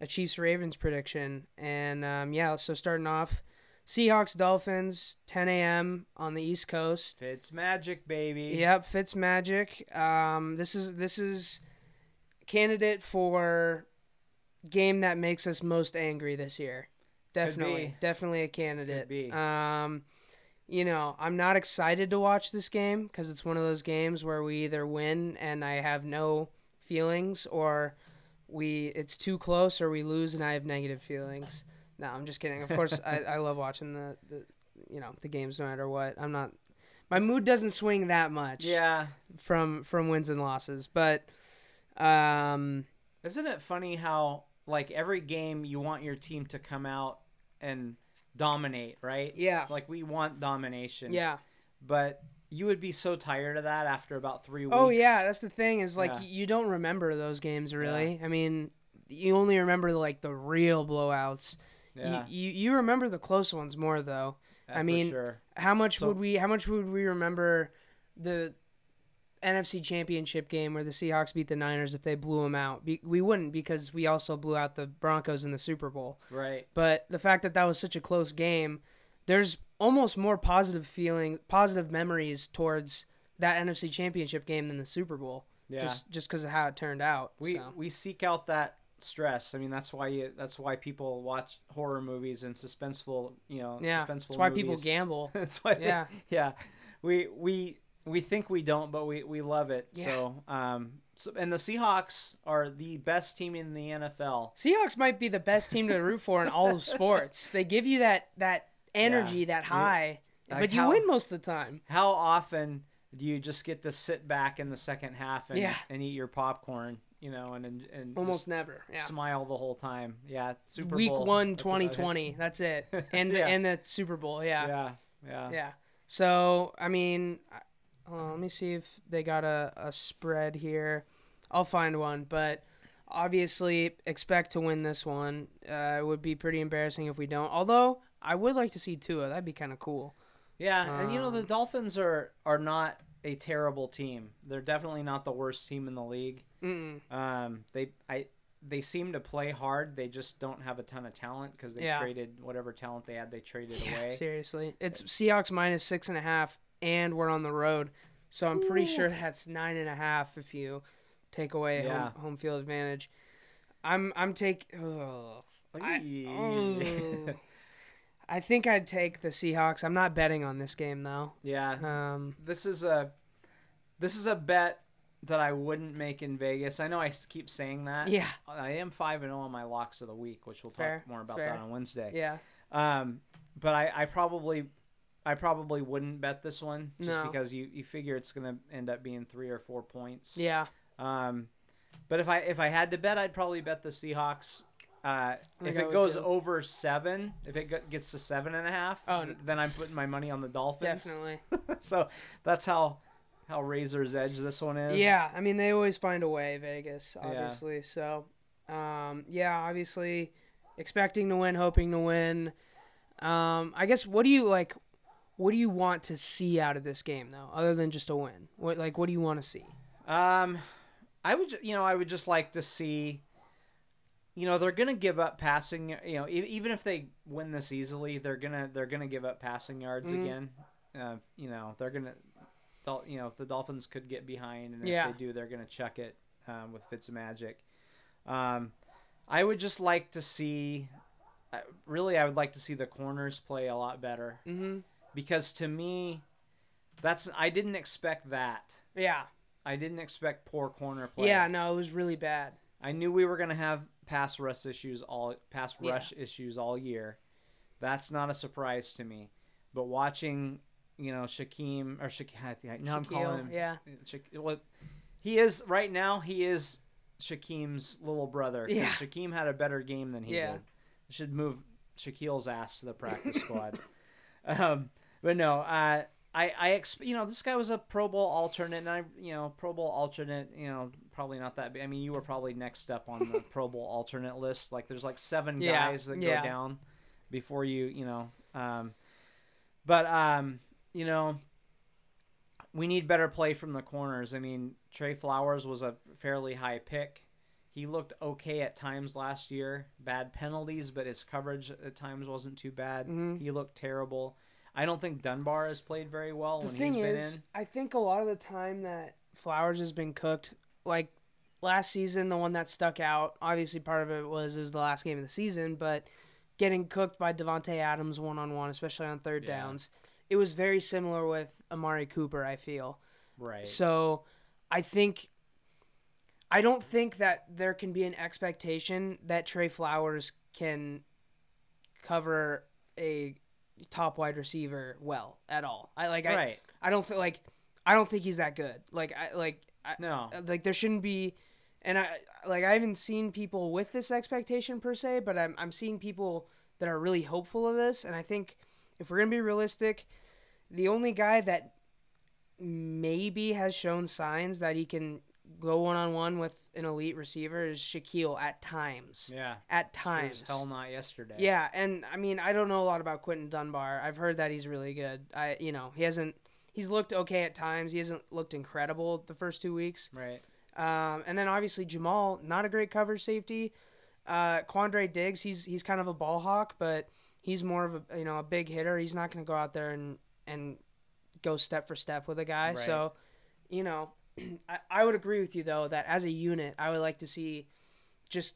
a Chiefs Ravens prediction. And um, yeah, so starting off, Seahawks Dolphins, 10 a.m. on the East Coast. Fitz magic, baby. Yep, Fitz Magic. Um, this is this is candidate for game that makes us most angry this year. Definitely, definitely a candidate. Um, you know, I'm not excited to watch this game because it's one of those games where we either win and I have no feelings, or we it's too close, or we lose and I have negative feelings. No, I'm just kidding. Of course, I, I love watching the, the you know the games no matter what. I'm not. My mood doesn't swing that much Yeah. from from wins and losses, but um, Isn't it funny how like every game you want your team to come out and dominate, right? yeah, Like we want domination. yeah. But you would be so tired of that after about three oh, weeks. Oh yeah, that's the thing is like Yeah. you don't remember those games really. I mean, you only remember like the real blowouts. Yeah. You, you you remember the close ones more though. yeah, I mean, sure. How much So- would we how much would we remember the NFC Championship game where the Seahawks beat the Niners if they blew them out? Be, we wouldn't because we also blew out the Broncos in the Super Bowl. Right. But the fact that that was such a close game, there's almost more positive feeling, positive memories towards that NFC Championship game than the Super Bowl. Yeah. Just just because of how it turned out. we so. we seek out that stress. I mean, that's why you that's why people watch horror movies and suspenseful, you know, yeah, suspenseful that's why people gamble. that's why they- Yeah. yeah. We we we think we don't, but we we love it. Yeah. So, um so, and the Seahawks are the best team in the NFL. Seahawks might be the best team to root for in all of sports. They give you that that energy, that high, Like but you how- win most of the time. How often do you just get to sit back in the second half and, Yeah. and eat your popcorn, you know, and and, and Almost never. Yeah. smile the whole time? Yeah, Super Week Bowl. one, that's about it. 2020. That's it. And the, and the Super Bowl. Yeah. Yeah, yeah. Yeah. So I mean, uh, let me see if they got a, a spread here. I'll find one, but obviously expect to win this one. Uh, it would be pretty embarrassing if we don't. Although I would like to see Tua. That'd be kind of cool. Yeah, and you know the Um, Dolphins are are not a terrible team. They're definitely not the worst team in the league. Um, they I they seem to play hard. They just don't have a ton of talent because they Yeah. traded whatever talent they had. They traded Yeah, away. seriously, it's Seahawks minus six and a half, and we're on the road. So I'm pretty Ooh. sure that's nine and a half if you take away Yeah. home, home field advantage. I'm I'm take. ugh. I, oh. I think I'd take the Seahawks. I'm not betting on this game though. yeah, Um, this is a this is a bet that I wouldn't make in Vegas. I know I keep saying that. yeah, I am five and zero on my locks of the week, which we'll talk Fair, more about fair. that on Wednesday. yeah, Um, but I, I probably I probably wouldn't bet this one just No. because you, you figure it's gonna end up being three or four points. yeah. Um, but if I if I had to bet, I'd probably bet the Seahawks. Uh, if I it goes over seven, if it gets to seven and a half, Oh, th- then I'm putting my money on the Dolphins. Definitely. so that's how how razor's edge this one is. Yeah, I mean they always find a way, Vegas, obviously. So, um, yeah, obviously expecting to win, hoping to win. Um, I guess what do you like? What do you want to see out of this game though, other than just a win? What like what do you want to see? Um, I would, you know, I would just like to see. You know, they're gonna give up passing. You know, e- even if they win this easily, they're gonna they're gonna give up passing yards Mhm. again. Uh, you know, they're gonna, you know, if the Dolphins could get behind, and Yeah. if they do, they're gonna check it um, with Fitzmagic. Um, I would just like to see. uh, Really, I would like to see the corners play a lot better Mm-hmm. because to me, that's I didn't expect that. Yeah. I didn't expect poor corner play. Yeah. No, it was really bad. I knew we were gonna have pass rush issues all pass Yeah. rush issues all year. That's not a surprise to me. But watching, you know, Shaquem or Shaquem, now I'm calling him. Yeah. Shaq, well, he is right now. He is Shaquem's little brother. Yeah. Shaquem had a better game than he Yeah. did. Should move Shaquill's ass to the practice squad. Um, but no, uh, I, I, exp- you know, this guy was a Pro Bowl alternate, and I, you know, Pro Bowl alternate, you know, probably not that big. I mean, you were probably next up on the Pro Bowl alternate list. Like, there's like seven Yeah, guys that yeah. go down before you, you know, um, but um, you know, we need better play from the corners. I mean, Tre Flowers was a fairly high pick. He looked okay at times last year. Bad penalties, but his coverage at times wasn't too bad. Mhm. He looked terrible. I don't think Dunbar has played very well The when thing he's been is, in. I think a lot of the time that Flowers has been cooked, like last season, the one that stuck out, obviously part of it was it was the last game of the season, but getting cooked by Davante Adams one on one, especially on third Yeah. downs, it was very similar with Amari Cooper. I feel Right. so. I think. I don't think that there can be an expectation that Tre Flowers can cover a top wide receiver well at all. I like I, right. I don't feel like I don't think he's that good. Like I like I, No. Uh, like there shouldn't be and I like I haven't seen people with this expectation per se, but I'm I'm seeing people that are really hopeful of this and I think if we're going to be realistic, the only guy that maybe has shown signs that he can go one on one with an elite receiver is Shaquill at times. Yeah. At times. as hell not yesterday. Yeah, and I mean, I don't know a lot about Quinton Dunbar. I've heard that he's really good. I, you know, he hasn't. He's looked okay at times. He hasn't looked incredible the first two weeks. Right. Um, and then obviously Jamal, not a great cover safety. Uh, Quandre Diggs, he's he's kind of a ball hawk, but he's more of a you know a big hitter. He's not going to go out there and and go step for step with a guy. Right. So, you know, I, I would agree with you though that as a unit, I would like to see just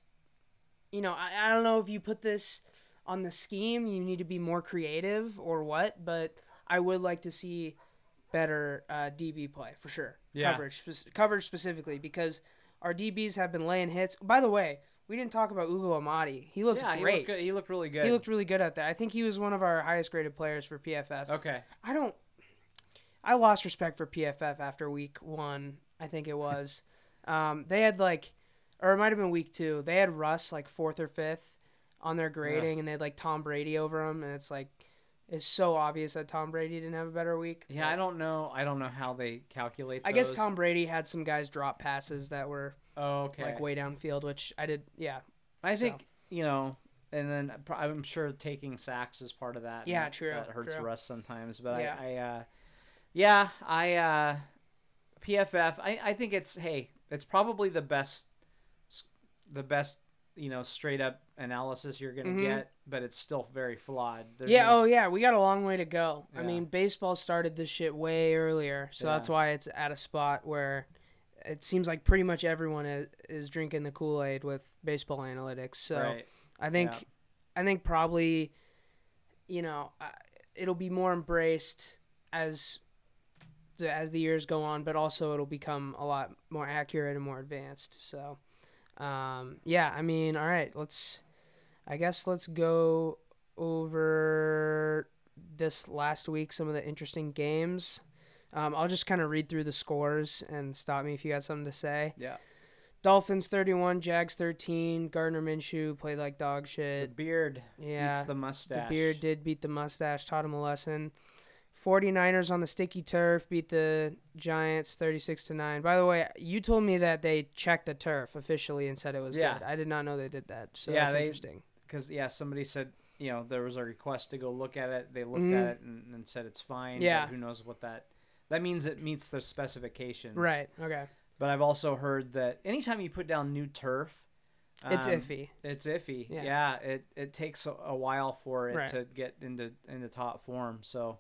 you know I, I don't know if you put this on the scheme, you need to be more creative or what, but I would like to see better uh, DB play for sure. Yeah. Coverage, spec- coverage specifically because our DBs have been laying hits. By the way, we didn't talk about Ugo Amadi. He looked yeah, He great. looked, good. he looked really good. He looked really good at that. I think he was one of our highest graded players for PFF. okay. I don't. I lost respect for PFF after week one. I think it was. um, they had like, or it might have been week two. They had Russ like fourth or fifth on their grading, and they had like Tom Brady over him, and it's like, it's so obvious that Tom Brady didn't have a better week. Yeah, I don't know. I don't know how they calculate. I guess. Tom Brady had some guys drop passes that were Oh, okay. like way downfield, which I did. Yeah, I So. think you know, and then I'm sure taking sacks is part of that. Yeah, true, That hurts true. Russ sometimes, but Yeah. I, I uh, yeah, I, uh, PFF. I, I think it's hey, it's probably the best, the best, you know, straight up analysis you're going to Mhm. get, but it's still very flawed. There's yeah. no- Oh, yeah. We got a long way to go. I mean, baseball started this shit way earlier, so that's why it's at a spot where it seems like pretty much everyone is, is drinking the Kool Aid with baseball analytics. So right. I think, Yeah. I think probably, you know, it'll be more embraced as the as the years go on, but also it'll become a lot more accurate and more advanced. So, um, yeah. I mean, all right. Let's. I guess let's go over this last week some of the interesting games. Um, I'll just kind of read through the scores and stop me if you got something to say. Yeah. Dolphins 31, Jags 13. Gardner Minshew played like dog shit. The beard Yeah. beats the mustache. The mustache. beard did beat the mustache, taught him a lesson. 49ers on the sticky turf beat the Giants 36 to 9. By the way, you told me that they checked the turf officially and said it was Yeah. good. I did not know they did that. So Yeah, that's they- interesting. because yeah, somebody said you know there was a request to go look at it. They looked Mhm. at it and, and said it's fine. Yeah. who knows what that that means? It meets the specifications. Right. Okay. But I've also heard that anytime you put down new turf, It's um, iffy. It's iffy. Yeah. Yeah. it it takes a, a while for it Right. to get into into top form. So,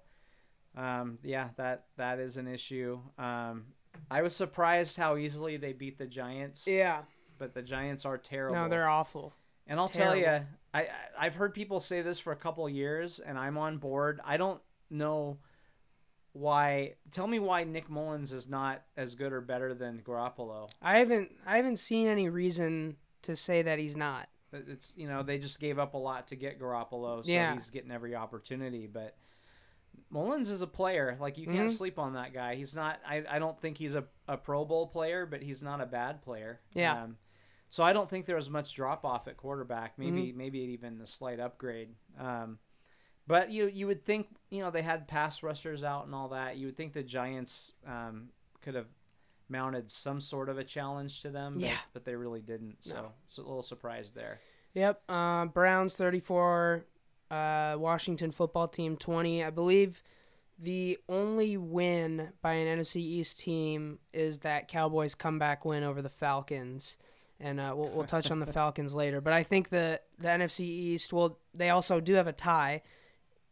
um, yeah, that that is an issue. Um, I was surprised how easily they beat the Giants. Yeah. but the Giants are terrible. No, they're awful. And I'll tell you, I I- I've heard people say this for a couple years, and I'm on board. I don't know why. Tell me why Nick Mullens is not as good or better than Garoppolo. I haven't I haven't seen any reason to say that he's not. It's you know they just gave up a lot to get Garoppolo, so Yeah. he's getting every opportunity. But Mullens is a player. Like you can't Mhm. sleep on that guy. He's not. I, I don't think he's a, a Pro Bowl player, but he's not a bad player. Yeah. Um, so I don't think there was much drop off at quarterback. Maybe Mm-hmm. maybe even a slight upgrade. Um, but you you would think you know they had pass rushers out and all that. You would think the Giants um, could have mounted some sort of a challenge to them. But, Yeah. but they really didn't. So No. it's a little surprised there. Yep. Uh, Browns 34, uh, Washington football team 20. I believe the only win by an NFC East team is that Cowboys comeback win over the Falcons. And uh, we'll, we'll touch on the Falcons later. But I think the, the NFC East, well, they also do have a tie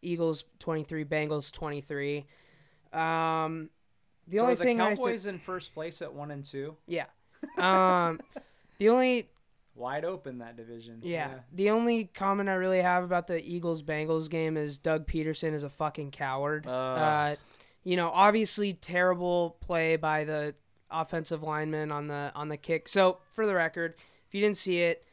Eagles 23, Bengals 23. Um, the so only the thing have to- Cowboys in first place at one and two, yeah. Um, the only wide open that division. Yeah. The only comment I really have about the Eagles Bengals game is Doug Pederson is a fucking coward. Ugh. Uh, you know, obviously terrible play by the offensive lineman on the on the kick. So, for the record, if you didn't see it,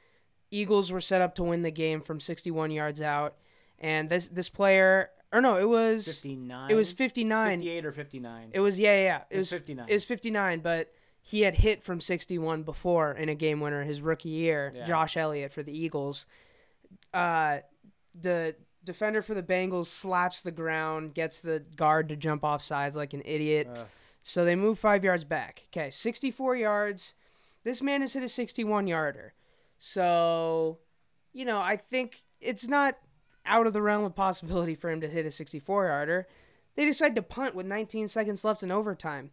Eagles were set up to win the game from 61 yards out, and this this player or no, it was fifty nine. it was 59. 58 or fifty nine. It was yeah, yeah, yeah. It was 59. It was 59, but he had hit from 61 before in a game winner his rookie year, Yeah. Josh Elliott for the Eagles. Uh, the defender for the Bengals slaps the ground, gets the guard to jump off sides like an idiot. Ugh. So they move five yards back. Okay, 64 yards. This man has hit a 61 yarder. So, you know, I think it's not out of the realm of possibility for him to hit a 64 yarder. They decide to punt with 19 seconds left in overtime.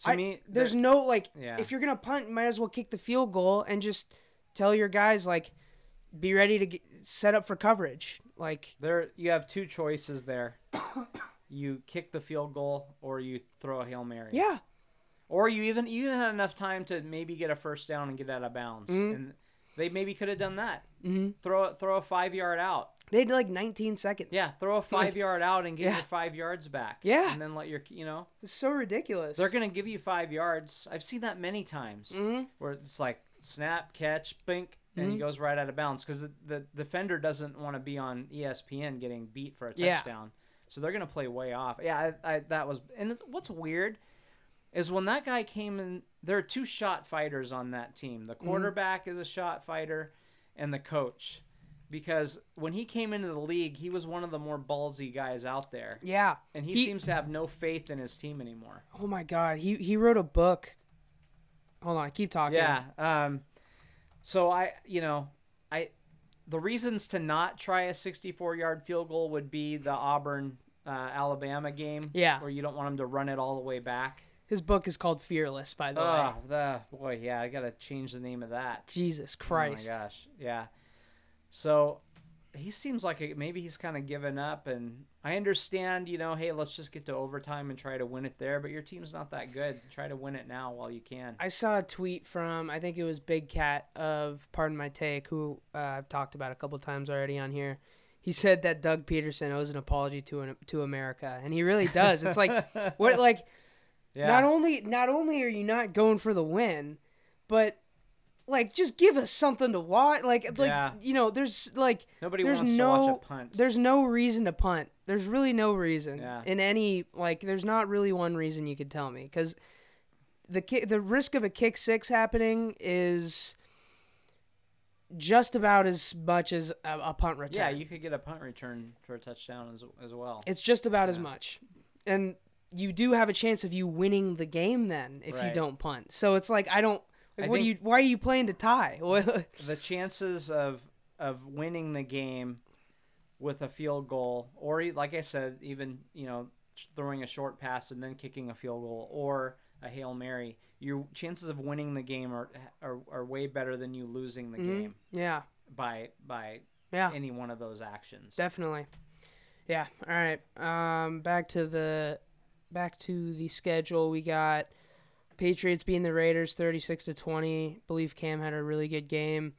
To I- me, There's no like Yeah. if you're gonna punt, might as well kick the field goal and just tell your guys like be ready to get, set up for coverage. Like there you have two choices there. you kick the field goal or you throw a hail mary. yeah, Or you even you even had enough time to maybe get a first down and get out of bounds. Mhm. And they maybe could have done that. hmm Throw it throw a five yard out. They had like 19 seconds. Yeah, throw a five yard out and get Yeah. your five yards back. Yeah. And then let your you know it's so ridiculous. they're gonna give you five yards. I've seen that many times. Mhm. where it's like snap, catch, bink, and he Mhm. goes right out of bounds because the, the defender doesn't want to be on ESPN getting beat for a Yeah. touchdown. So they're gonna play way off. Yeah, I, I that was. And what's weird is when that guy came in. There are two shot fighters on that team. The Mm-hmm. quarterback is a shot fighter, and the coach. Because when he came into the league, he was one of the more ballsy guys out there, Yeah. and he, He- seems to have no faith in his team anymore. Oh my god, he he wrote a book. Hold on, keep talking. Yeah. Um, so I, you know, I, the reasons to not try a 64 yard field goal would be the Auburn, uh, Alabama game. Yeah. Where you don't want him to run it all the way back. His book is called Fearless, by the way. Oh, the boy, yeah, I gotta change the name of that. Jesus Christ. Oh my gosh, yeah. So he seems like a, maybe he's kind of given up, and I understand, you know, hey, let's just get to overtime and try to win it there. But your team's not that good. Try to win it now while you can. I saw a tweet from I think it was Big Cat of Pardon My Take, who uh, I've talked about a couple times already on here. He said that Doug Pederson owes an apology to an, to America, and he really does. It's like what like yeah. not only not only are you not going for the win, but like just give us something to watch. Like like Yeah. you know, there's like Nobody there's wants no to watch a punt. there's no reason to punt. There's really no reason Yeah. in any like. There's not really one reason you could tell me because the ki- the risk of a kick six happening is just about as much as a, a punt return. Yeah, you could get a punt return for a touchdown as, as well. It's just about as much, and you do have a chance of you winning the game then if you don't punt. So it's like I don't. Like, I what do you? Why are you playing to tie? The chances of of winning the game with a field goal, or like I said, even you know throwing a short pass and then kicking a field goal, or a hail mary, your chances of winning the game are are, are way better than you losing the Mhm. game yeah, by by yeah. any one of those actions. Definitely. Yeah. All right. Um, back to the back to the schedule. We got Patriots beating the Raiders thirty six to twenty. Believe Cam had a really good game.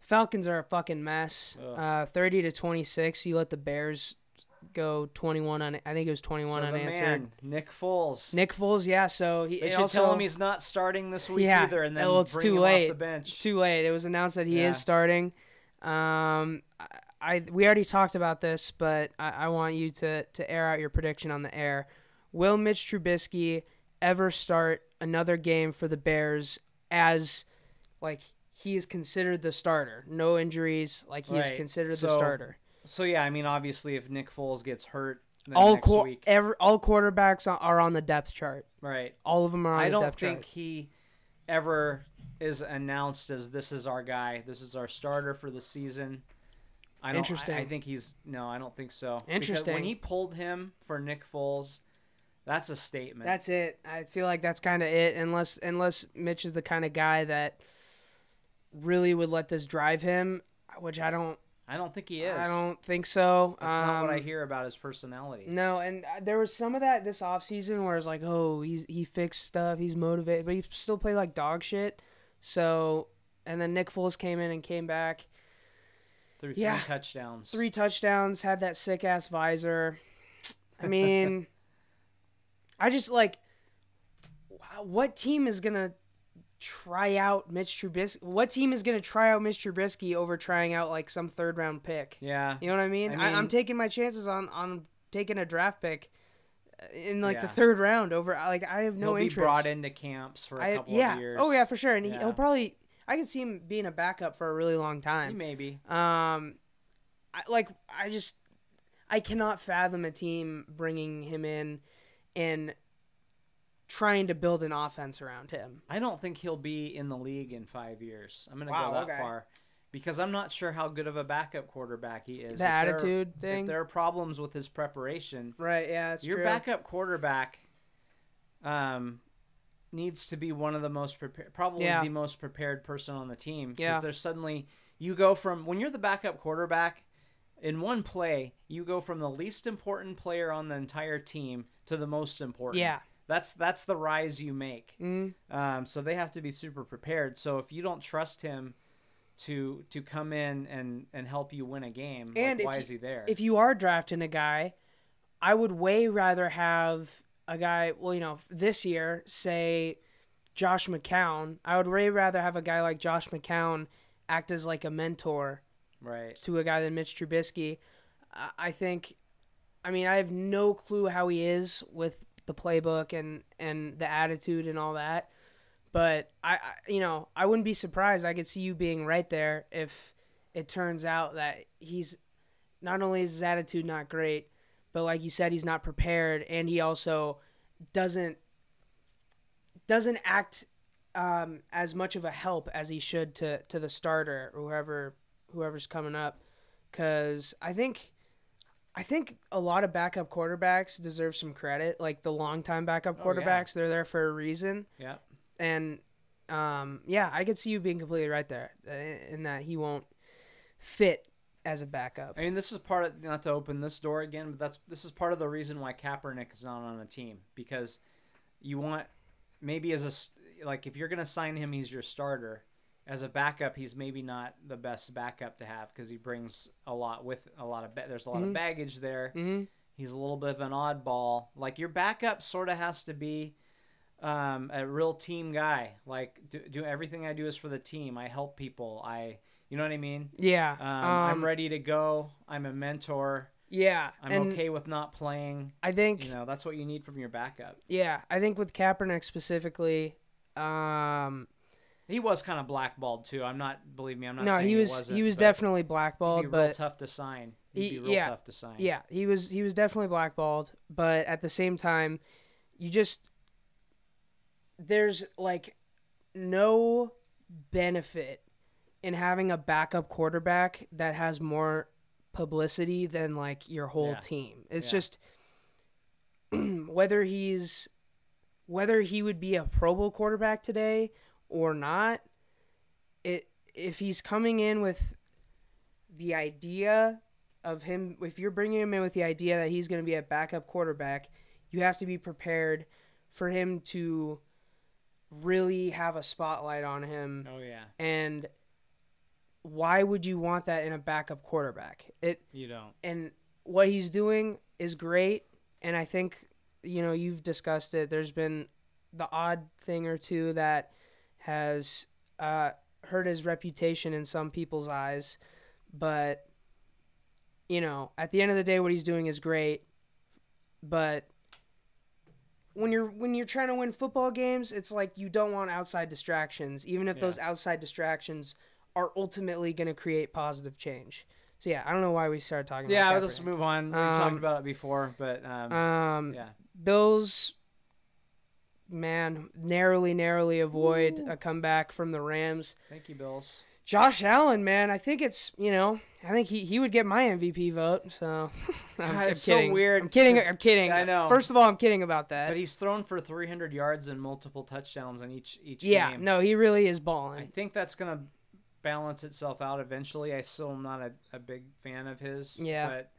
Falcons are a fucking mess. Uh, thirty to twenty six. You let the Bears go twenty one on. I think it was twenty so one the unanswered. man, Nick Foles. Nick Foles. Yeah. So he they should also, tell him he's not starting this week Yeah. either, and then Well, it's bring too him late. off the bench. It's too late. It was announced that he Yeah. is starting. Um, I, I we already talked about this, but I, I want you to to air out your prediction on the air. Will Mitch Trubisky ever start another game for the Bears as like he is considered the starter? No injuries, like he is Right. considered the starter. So yeah, I mean, obviously, if Nick Foles gets hurt All next quar- week, every, all quarterbacks are- on the depth chart. right? All of them are on I the don't think he ever is announced as this is our guy. This is our starter for the season. I don't, Interesting. I, I think he's no. I don't think so. Because Interesting. when he pulled him for Nick Foles, that's a statement. That's it. I feel like that's kind of it. Unless unless Mitch is the kind of guy that really would let this drive him, which I don't. I don't think he is. I don't think so. That's not what I Um, hear about his personality. No, and uh, there was some of that this offseason where it's like, oh, he's he fixed stuff, he's motivated, but he still played like dog shit. So, and then Nick Foles came in and came back, Threw Yeah. three touchdowns. three touchdowns, had that sick ass visor. I mean, I just like, what team is gonna try out Mitch Trubisky? What team is gonna try out Mitch Trubisky over trying out like some third round pick? Yeah. You know what I mean? I I I'm taking my chances on on taking a draft pick uh, in like the third round over. Like I have no He'll be interest. brought into camps for a I, couple yeah. of years. Oh yeah, for sure. And Yeah. he'll probably. I could see him being a backup for a really long time. maybe. Um, I, like I just I cannot fathom a team bringing him in and trying to build an offense around him. I don't think he'll be in the league in five years. I'm gonna Wow, go that okay. far because I'm not sure how good of a backup quarterback he is. The If there- attitude thing. If there are problems with his preparation, Right? Yeah, it's your true. backup quarterback um, needs to be one of the most prepared, probably Yeah. the most prepared person on the team. Because Yeah. there's suddenly you go from when you're the backup quarterback. In one play, you go from the least important player on the entire team to the most important. Yeah. That's that's the rise you make. Mm, Um, so they have to be super prepared. So if you don't trust him to to come in and and help you win a game, And like, why you- is he there? if you are drafting a guy, I would way rather have a guy. Well, you know, this year, say Josh McCown. I would way rather have a guy like Josh McCown act as like a mentor right. to a guy than Mitch Trubisky. I think, I mean, I have no clue how he is with the playbook and and the attitude and all that, but I, I you know I wouldn't be surprised. I could see you being right there if it turns out that he's not only is his attitude not great, but like you said, he's not prepared, and he also doesn't doesn't act um, as much of a help as he should to to the starter or whoever whoever's coming up. Because I think I think a lot of backup quarterbacks deserve some credit. Like the longtime backup Oh, yeah. quarterbacks, they're there for a reason. Yeah. And um, yeah, I could see you being completely right there uh, in that he won't fit as a backup. I mean, this is part of not to open this door again, but that's this is part of the reason why Kaepernick is not on a team because you want maybe as a like if you're gonna sign him, he's your starter. As a backup, he's maybe not the best backup to have because he brings a lot with a lot of ba- there's a lot Mhm. of baggage there. hmm He's a little bit of an oddball. Like your backup sort of has to be um, a real team guy. Like do, do everything I do is for the team. I help people. I you know what I mean. Yeah. Um, Um, I'm ready to go. I'm a mentor. Yeah. I'm okay with not playing. I think You know, that's what you need from your backup. yeah, I think with Kaepernick specifically, um, He was kind of blackballed too. I'm not. Believe me, I'm not. no, saying he was wasn't, he was definitely He'd blackballed, be real but tough to sign. He'd He- be real yeah. tough to sign. Yeah, he was he was definitely blackballed, but at the same time, you just there's like no benefit in having a backup quarterback that has more publicity than like your whole Yeah. team. It's Yeah. just whether he's whether he would be a Pro Bowl quarterback today or not, it if he's coming in with the idea of him if you're bringing him in with the idea that he's going to be a backup quarterback, you have to be prepared for him to really have a spotlight on him Oh yeah. and why would you want that in a backup quarterback? It You don't. and what he's doing is great and i think you know you've discussed it there's been the odd thing or two that has uh, hurt his reputation in some people's eyes but you know at the end of the day what he's doing is great but when you're when you're trying to win football games it's like you don't want outside distractions even if Yeah. those outside distractions are ultimately going to create positive change so yeah, I don't know why we started talking. Yeah, about let's move on. We've Um, talked about it before, but um, Um, yeah. Bills, man, narrowly, narrowly avoid a comeback from the Rams. Thank you, Bills. Josh Allen, man, I think it's you know, I think he, he would get my MVP vote. So I'm, God, I'm it's so kidding. weird, I'm kidding. I'm kidding. I know. First of all, I'm kidding about that. But he's thrown for 300 yards and multiple touchdowns in each each yeah, game. no, he really is balling. I think that's gonna balance itself out eventually. I still am not a, a big fan of his. Yeah. But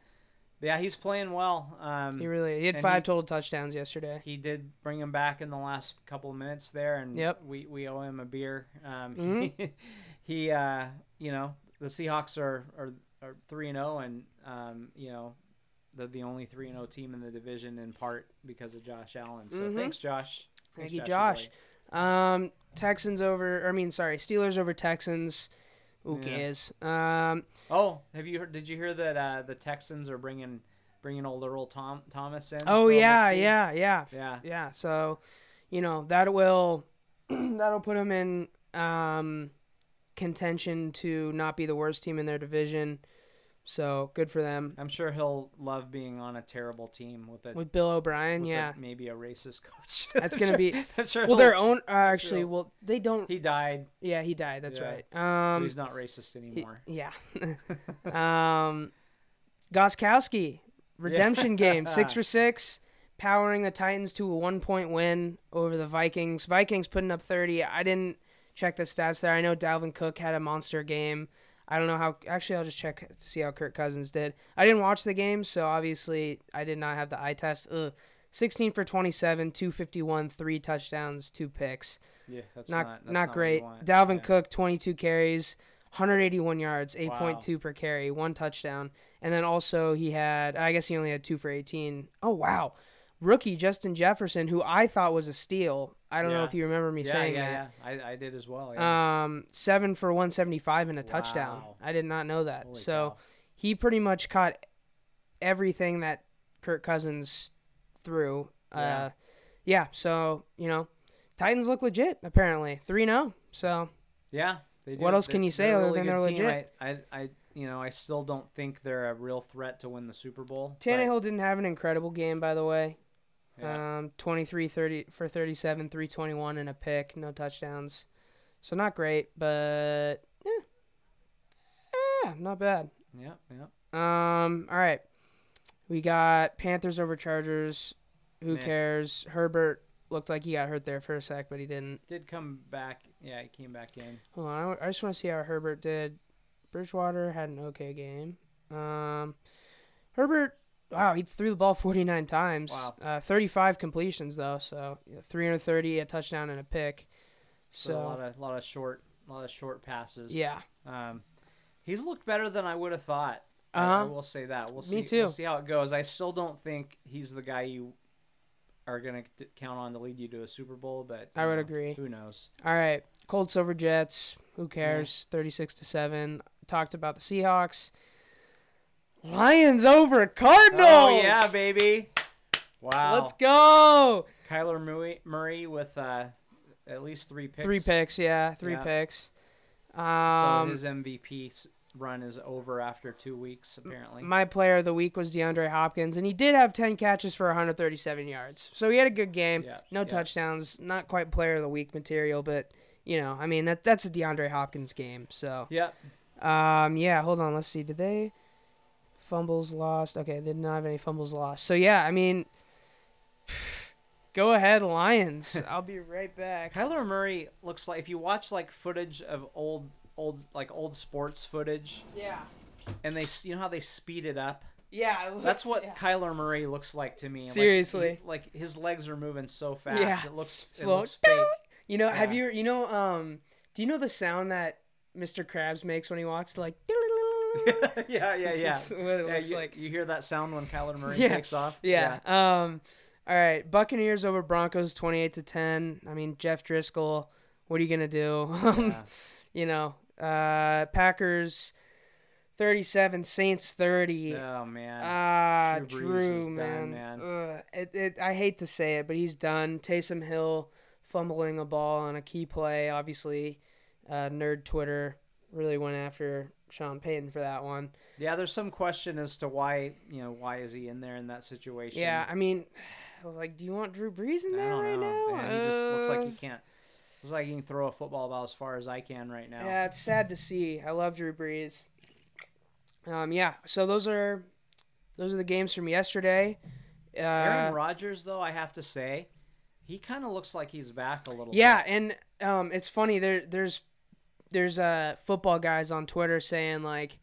yeah, he's playing well. Um, He really he had five he- total touchdowns yesterday. he did bring him back in the last couple of minutes there, and Yep. we, we owe him a beer. Um, Mhm. he, he uh, you know, the Seahawks are are are three and zero, and um, you know, they're the only three and zero team in the division in part because of Josh Allen. So Mhm. thanks, Josh. Thank you, Joshy Josh. Um, Texans over. I mean, sorry, Steelers over Texans. Who Yeah. cares? Um, Oh, have you heard? Did you hear that uh, the Texans are bringing bringing old Earl Tom Thomas in? oh yeah, yeah, yeah, yeah. yeah. So, you know, that will that'll put them in um, contention to not be the worst team in their division. So good for them. I'm sure he'll love being on a terrible team with a With Bill O'Brien, with a- yeah, maybe a racist coach. that's gonna be. I'm sure Well, their own. Uh, actually, well, they don't. he died, Yeah, he died. That's Yeah. right. so Um, he's not racist he- anymore. yeah. um, Gostkowski redemption game six for six, powering the Titans to a one point win over the Vikings. Vikings putting up thirty. I didn't check the stats there. I know Dalvin Cook had a monster game. I don't know how. Actually, I'll just check see how Kirk Cousins did. I didn't watch the game, so obviously I did not have the eye test. Ugh. 16 for 27, 251, three touchdowns, two picks. Yeah, that's Not not not, that's you great. Dalvin Yeah. Cook, 22 carries, 181 yards, 8.2 per carry, one touchdown. And then also he had, I guess he only had two for 18. Oh, wow. Rookie Justin Jefferson, who I thought was a steal. I don't know if you remember me yeah, saying yeah, that. yeah. I, I did as well. Yeah. Um, seven for 175 and a touchdown. I did not know that. Holy so cow. he pretty much caught everything that Kirk Cousins threw. Yeah. Uh, yeah. So you know, Titans look legit apparently three 0 So yeah. They do. what else They're- can you say other really than they're team. legit? I, I, you know, I still don't think they're a real threat to win the Super Bowl. Tannehill didn't have an incredible game by the way. Yeah. Um, 23 30 for 37, 321 and a pick, no touchdowns. So not great, but eh, eh, not bad. yeah, yeah. Um, all right. We got Panthers over Chargers. Who Meh. cares? Herbert looked like he got hurt there for a sec, but he didn't. Did come back. Yeah, he came back in. Hold on, I, I just want to see how Herbert did. Bridgewater had an okay game. Um, Herbert, wow, he threw the ball 49 times. Wow. Uh, 35 completions though, so 330, a touchdown and a pick. So, So, a lot of a lot of short a lot of short passes. yeah, Um, he's looked better than I would have thought. I- I Uh-huh. will say that. We'll see. Me too. We'll see how it goes. I still don't think he's the guy you are gonna count on to lead you to a Super Bowl, but I would know, agree. Who knows? All right, Colts over Jets. Who cares? 36 to seven. Talked about the Seahawks. Lions over Cardinals. Oh yeah, baby! Wow. Let's go. Kyler Murray, Murray with uh, at least three picks. Three picks, yeah, three Yeah. picks. So Um, his MVP run is over after two weeks, apparently. my player of the week was DeAndre Hopkins, and he did have 10 catches for 137 yards. So he had a good game. Yeah, No yeah. touchdowns. Not quite player of the week material, but you know, I mean that that's a DeAndre Hopkins game. So Yep. um, yeah. Hold on. Let's see. Did they fumbles lost? Okay, they did not have any fumbles lost. So yeah, I mean, go ahead, Lions. I'll be right back. Kyler Murray looks like if you watch like footage of old old like old sports footage Yeah. and they you know how they speed it up Yeah. it that's what yeah. Kyler Murray looks like to me Like, Seriously. he- like, his legs are moving so fast Yeah. it looks it Slow. looks fake You know, have you you know um do you know the sound that Mr. Krabs makes when he walks like yeah yeah yeah what it Yeah, looks you, like. you hear that sound when Murray Yeah. takes off Yeah. Um all right, Buccaneers over Broncos 28 to 10. I mean, Jeff Driskel, what are you going to do? Um, Yeah. you know, uh Packers 37, Saints 30. oh man Ah, Drew Drew, is done, man. man. Ugh, it, it, I hate to say it, but he's done. Taysom Hill fumbling a ball on a key play. Obviously, uh, nerd Twitter really went after Sean Payton for that one. yeah there's some question as to why you know why is he in there in that situation Yeah, I mean, I was like, do you want Drew Brees in there? I don't right know now? man. he just looks like Uh, he can't looks like he can throw a football about as far as I can right now Yeah, it's sad to see. I love Drew Brees. Um, yeah. So those are those are the games from yesterday. Uh, Aaron Rodgers, though, I have to say, he kind of looks like he's back a little. Yeah, bit. and um, it's funny. There, there's, there's uh football guys on Twitter saying like,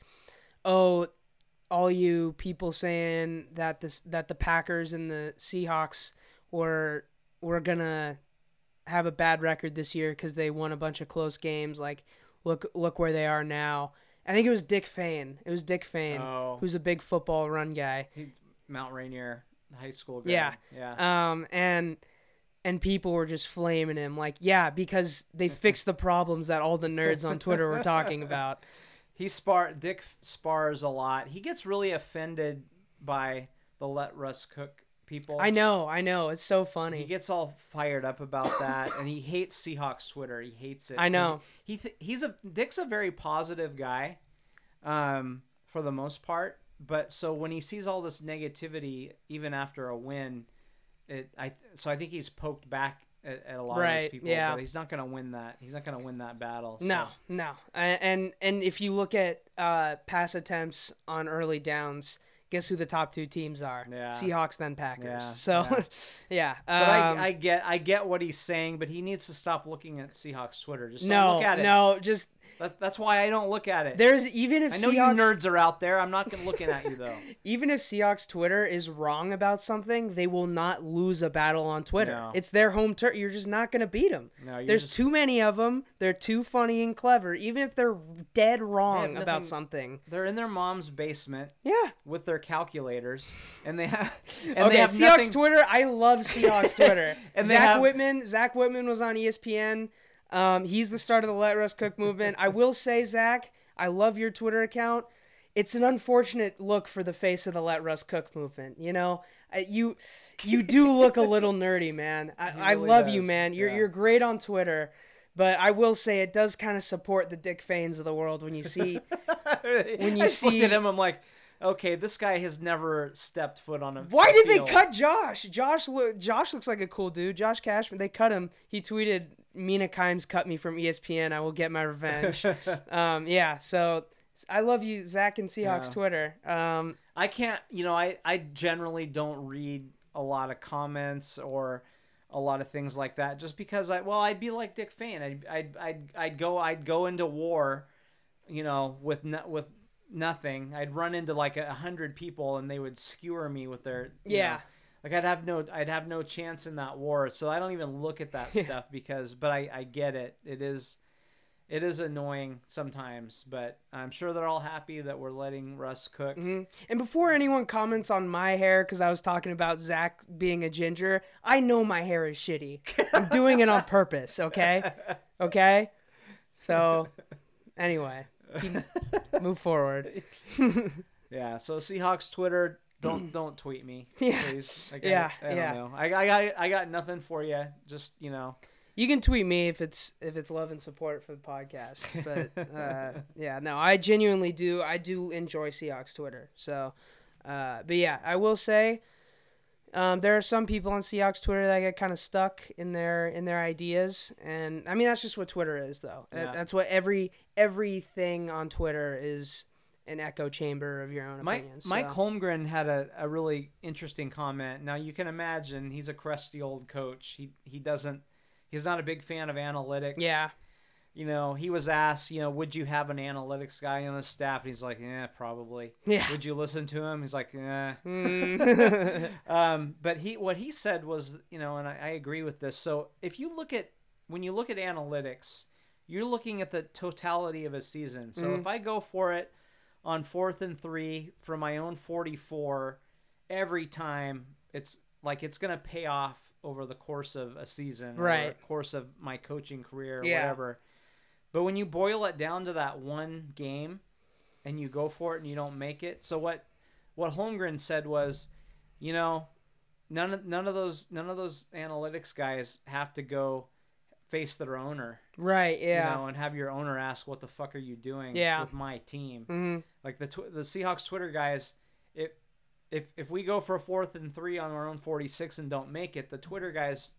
"Oh, all you people saying that this that the Packers and the Seahawks were were gonna have a bad record this year because they won a bunch of close games. Like, look look where they are now." I think it was Dick Fain. It was Dick Fain, Oh. who's a big football run guy. He's Mount Rainier High School. Guy. Yeah. yeah. Um, and and people were just flaming him like, yeah, because they fixed the problems that all the nerds on Twitter were talking about. He spar Dick spars a lot. He gets really offended by the let Russ cook people. I know, I know, it's so funny. He gets all fired up about that, and he hates Seahawks Twitter. He hates it. I know He th- he's a Dick's a very positive guy, um, for the most part. But so when he sees all this negativity, even after a win, it I so I think he's poked back at, at a lot of Right, these people. yeah. But he's not gonna win that. He's not gonna win that battle. so- No, no, and, and if you look at uh, pass attempts on early downs, guess who the top two teams are? Yeah. Seahawks then Packers. Yeah, so, yeah. yeah. But um, I, I get I get what he's saying, but he needs to stop looking at Seahawks Twitter. Just no, look at it. no, just That, that's why I don't look at it. there's even if I know Seahawks, you nerds are out there. I'm not gonna looking at you though. even if Seahawks Twitter is wrong about something, they will not lose a battle on Twitter. No. It's their home turf. You're just not going to beat them. No, There's just- too many of them. They're too funny and clever, even if they're dead wrong nothing- about something. They're in their mom's basement Yeah. with their calculators, and they have and okay, they have Seahawks nothing. Twitter. I love Seahawks Twitter. And they Zach have- Whitman. Zach Whitman was on ESPN. Um, he's the start of the Let Russ Cook movement. I will say, Zach, I love your Twitter account. It's an unfortunate look for the face of the Let Russ Cook movement. You know, Uh, you you do look a little nerdy, man. I, I really love you, man. You're yeah. you're great on Twitter. But I will say it does kind of support the Dick Fains of the world when you see when you I looked see- at him, I'm like, okay, this guy has never stepped foot on a. Why did they cut Josh? Josh look Josh looks like a cool dude. Josh Cashman. They cut him. He tweeted, "Mina Kimes cut me from ESPN. I will get my revenge." um, yeah. So I love you, Zach and Seahawks Yeah. Twitter. Um, I can't, you know, I, I generally don't read a lot of comments or a lot of things like that just because I, well, I'd be like Dick Fain. I'd, I'd, I'd, I'd go, I'd go into war, you know, with, no, with nothing. I'd run into like a hundred people and they would skewer me with their, Yeah. know, like I'd have no, I'd have no chance in that war. So I don't even look at that stuff because, but I, I get it. It is, it is annoying sometimes, but I'm sure they're all happy that we're letting Russ cook. mhm. And before anyone comments on my hair, because I was talking about Zach being a ginger, I know my hair is shitty. I'm doing it on purpose. Okay. Okay. So, anyway, move forward. Yeah. So Seahawks Twitter, don't don't tweet me, Yeah. please. Like, Yeah, I, yeah. know. I, I got I got nothing for you. Just you know. You can tweet me if it's if it's love and support for the podcast. But uh, yeah, no, I genuinely do. I do enjoy Seahawks Twitter. So, uh, but yeah, I will say, um, there are some people on Seahawks Twitter that get kind of stuck in their in their ideas, and I mean that's just what Twitter is, though. Yeah. That's what every everything on Twitter is an echo chamber of your own Mike opinions. Mike. Holmgren had a, a really interesting comment. Now you can imagine he's a crusty old coach. He he doesn't he's not a big fan of analytics. Yeah, You know, he was asked, you know, would you have an analytics guy on the staff? And he's like, yeah, probably. yeah. Would you listen to him? He's like, yeah. Mm. um, but he what he said was, you know, and I, I agree with this. So if you look at when you look at analytics, you're looking at the totality of a season. So Mhm. if I go for it on fourth and three from my own 44 every time, it's like it's gonna pay off over the course of a season, or Right. course of my coaching career, or Yeah. whatever. But when you boil it down to that one game, and you go for it and you don't make it, so what? What Holmgren said was, you know, none of none of those none of those analytics guys have to go face their owner, right. Yeah. you know, and have your owner ask, "What the fuck are you doing Yeah. with my team?" hmm Like the tw- the Seahawks Twitter guys, if if if we go for a fourth and three on our own forty six and don't make it, the Twitter guys,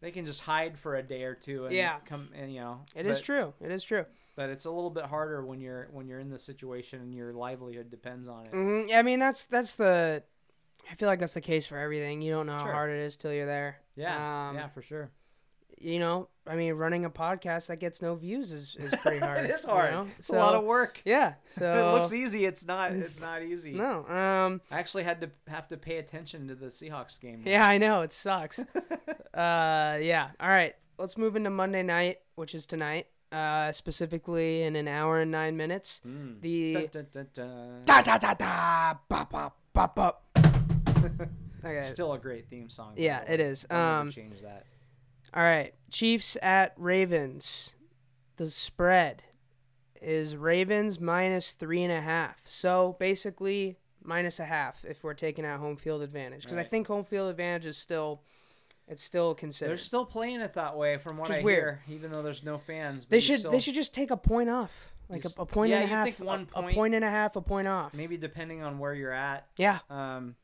they can just hide for a day or two and Yeah. come and you know It is but- true. It is true. But it's a little bit harder when you're when you're in the situation and your livelihood depends on it. hmm I mean, that's that's the. I feel like that's the case for everything. You don't know Sure. how hard it is till you're there. Yeah, Um, yeah, for sure. You know, I mean, running a podcast that gets no views is, is pretty hard. it is you hard. know? It's a lot of work. Yeah. So it looks easy. It's not. It's, It's- not easy. No. Um. I actually had to have to pay attention to the Seahawks game. Yeah, I know it sucks. uh. Yeah. All right. Let's move into Monday night, which is tonight. Uh, specifically in an hour and nine minutes. Mm. The da da da da bop bop bop bop. Okay. Still a great theme song. Yeah, it is. Um, change that. All right, Chiefs at Ravens. The spread is Ravens minus three and a half. So basically minus a half if we're taking out home field advantage because I think home field advantage is still it's still considered. They're still playing it that way, from what Which I weird. hear, even though there's no fans. but they should still- they should just take a point off, like a, a, a point yeah, and a half, think one a- a, point- point and a half, a point off. maybe depending on where you're at. Yeah, Um,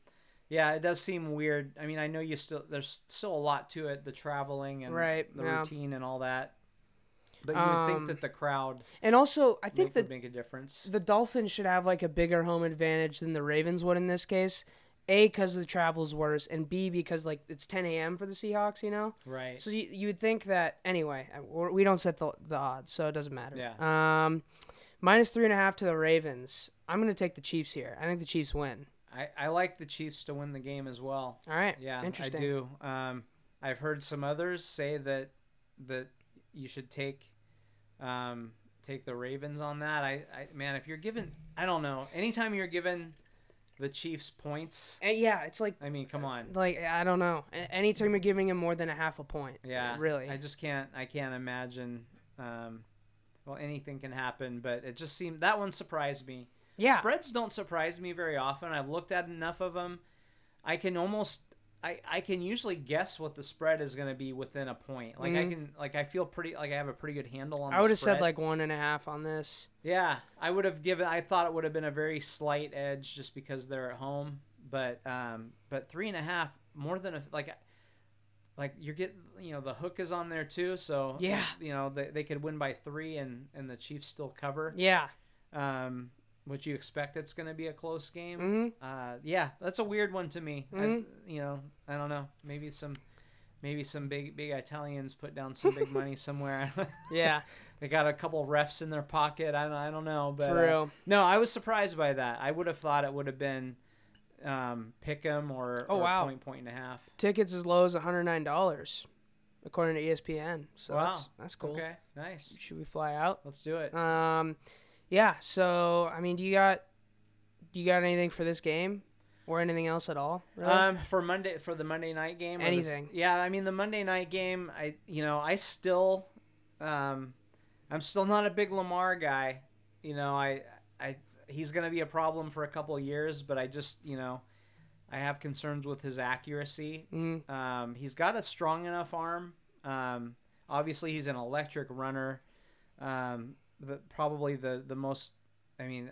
yeah, it does seem weird. I mean, I know you still there's still a lot to it, the traveling and Right, the yeah. routine and all that. But you would think Um, that the crowd and also I think would that make a difference. the Dolphins should have like a bigger home advantage than the Ravens would in this case. A because the travel's worse, and B because like it's 10 a.m. for the Seahawks, you know. Right. So you, you would think that anyway. uh, We don't set the, the odds, so it doesn't matter. Yeah. Um, minus three and a half to the Ravens. I'm gonna take the Chiefs here. I think the Chiefs win. I, I like the Chiefs to win the game as well. All right. Yeah, Interesting. I do. Um, I've heard some others say that that you should take um, take the Ravens on that. I, I man, if you're given, I don't know. Anytime you're given the Chiefs points, And yeah, it's like I mean, come on. like I don't know. Anytime you're giving him more than a half a point. Yeah, Really. I just can't. I can't imagine. Um, well, anything can happen, but it just seemed that one surprised me. Yeah. Spreads don't surprise me very often. I've looked at enough of them. I can almost I, I can usually guess what the spread is going to be within a point. Like I Mhm. can like I feel pretty like I have a pretty good handle on. I would have said like one and a half on this. yeah. I would have given. I thought it would have been a very slight edge just because they're at home. But um but three and a half more than a like like you're getting you know the hook is on there too. So Yeah. you know they, they could win by three and and the Chiefs still cover. Yeah. Um, would you expect it's going to be a close game? hmm Uh, yeah, that's a weird one to me. I, Mhm. you know, I don't know. Maybe some, maybe some big big Italians put down some big money somewhere. Yeah, they got a couple refs in their pocket. I don't, I don't know, but for uh, no, I was surprised by that. I would have thought it would have been um, Pick'em or, Oh, or wow. point point and a half. Tickets as low as one hundred nine dollars, according to ESPN. So Wow. that's that's cool. Okay, nice. Should we fly out? Let's do it. Um, yeah. So I mean, do you got do you got anything for this game or anything else at all? Really? Um, for Monday for the Monday night game. or the s- Anything. yeah, I mean the Monday night game. I you know I still, um, I'm still not a big Lamar guy. You know I I he's gonna be a problem for a couple of years, but I just you know I have concerns with his accuracy. Mm, Um, he's got a strong enough arm. Um, obviously he's an electric runner. Um, the, probably the the most. I mean,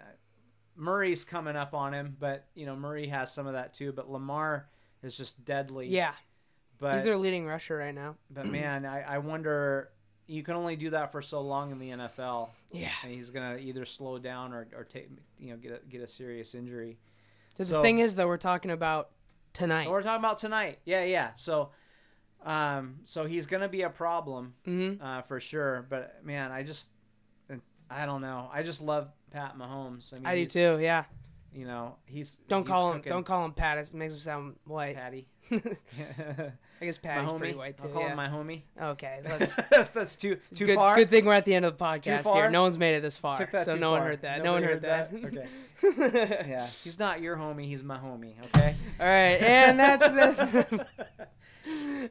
Murray's coming up on him, but you know Murray has some of that too. But Lamar is just deadly. yeah, But he's their leading rusher right now. but man, I, I wonder. You can only do that for so long in the NFL, Yeah. and he's gonna either slow down or, or take you know get a, get a serious injury. Because So- the thing is, though, we're talking about tonight. We're talking about tonight. Yeah, yeah. So, um, so he's gonna be a problem hmm uh, for sure. But man, I just, I don't know. I just love Pat Mahomes. I, mean, I do too. Yeah. You know, he's Don't he's call him. Don't call him Pat. It makes him sound white. Patty. I guess my Patty's homie. pretty white too. I'll call yeah. him my homie. Okay. Let's. that's that's too too good, far. Good thing we're at the end of the podcast here. No one's made it this far, so no one heard that. no one heard, heard that. that? Yeah, he's not your homie. He's my homie. Okay. All right, and that's the.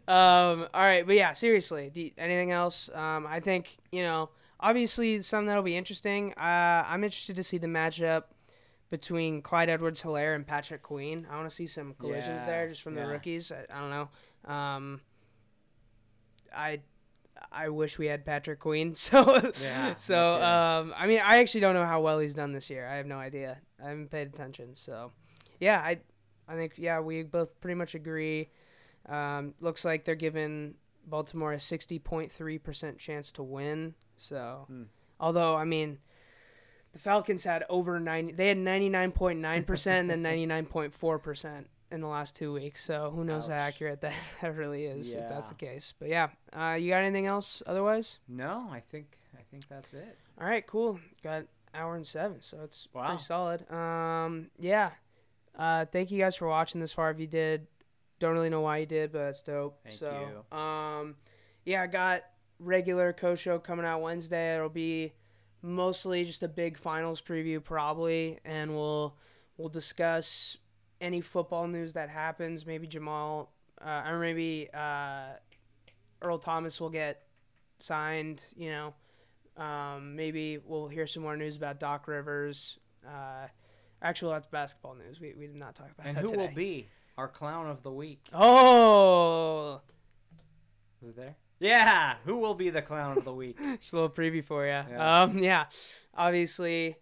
um. All right, but yeah, seriously. You- anything else? Um. I think you know. Obviously, something that'll be interesting. Uh, I'm interested to see the matchup between Clyde Edwards-Hilaire and Patrick Queen. I want to see some collisions Yeah, there, just from the rookies. I, I don't know. Um. I. I wish we had Patrick Queen. So. Yeah, So. Um. I mean, I actually don't know how well he's done this year. I have no idea. I haven't paid attention. So. Yeah. I. I think yeah, we both pretty much agree. Um, looks like they're giving Baltimore a sixty point three percent chance to win. So, Hmm. although I mean, the Falcons had over ninety, they had ninety nine point nine percent and then ninety nine point four percent in the last two weeks. So who knows how accurate that, that really is if that's the case. But yeah, uh, you got anything else otherwise? No, I think I think that's it. All right, cool. Got hour and seven, so it's Wow. pretty solid. Um, yeah. Uh, thank you guys for watching this far. If you did, don't really know why you did, but that's dope. Thank so, um, yeah, I got regular Coe show coming out Wednesday. It'll be mostly just a big finals preview, probably, and we'll we'll discuss any football news that happens. Maybe Jamal, uh, or maybe uh, Earl Thomas will get signed. You know. Um, maybe we'll hear some more news about Doc Rivers. Uh, actually, that's basketball news. We, we did not talk about And that who will be our clown of the week? Oh, Is it there? Yeah, who will be the clown of the week? just a little preview for you. Yeah. Um, yeah, obviously,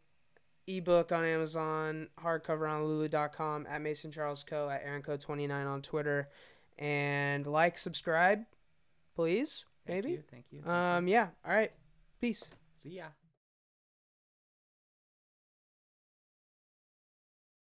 ebook on Amazon, hardcover on Lulu.com, at Mason Charles Coe at Aaron Coe 29 on Twitter, and like, subscribe, please. Thank Maybe. you, thank you. thank you. Um, yeah. All right. Peace. See ya.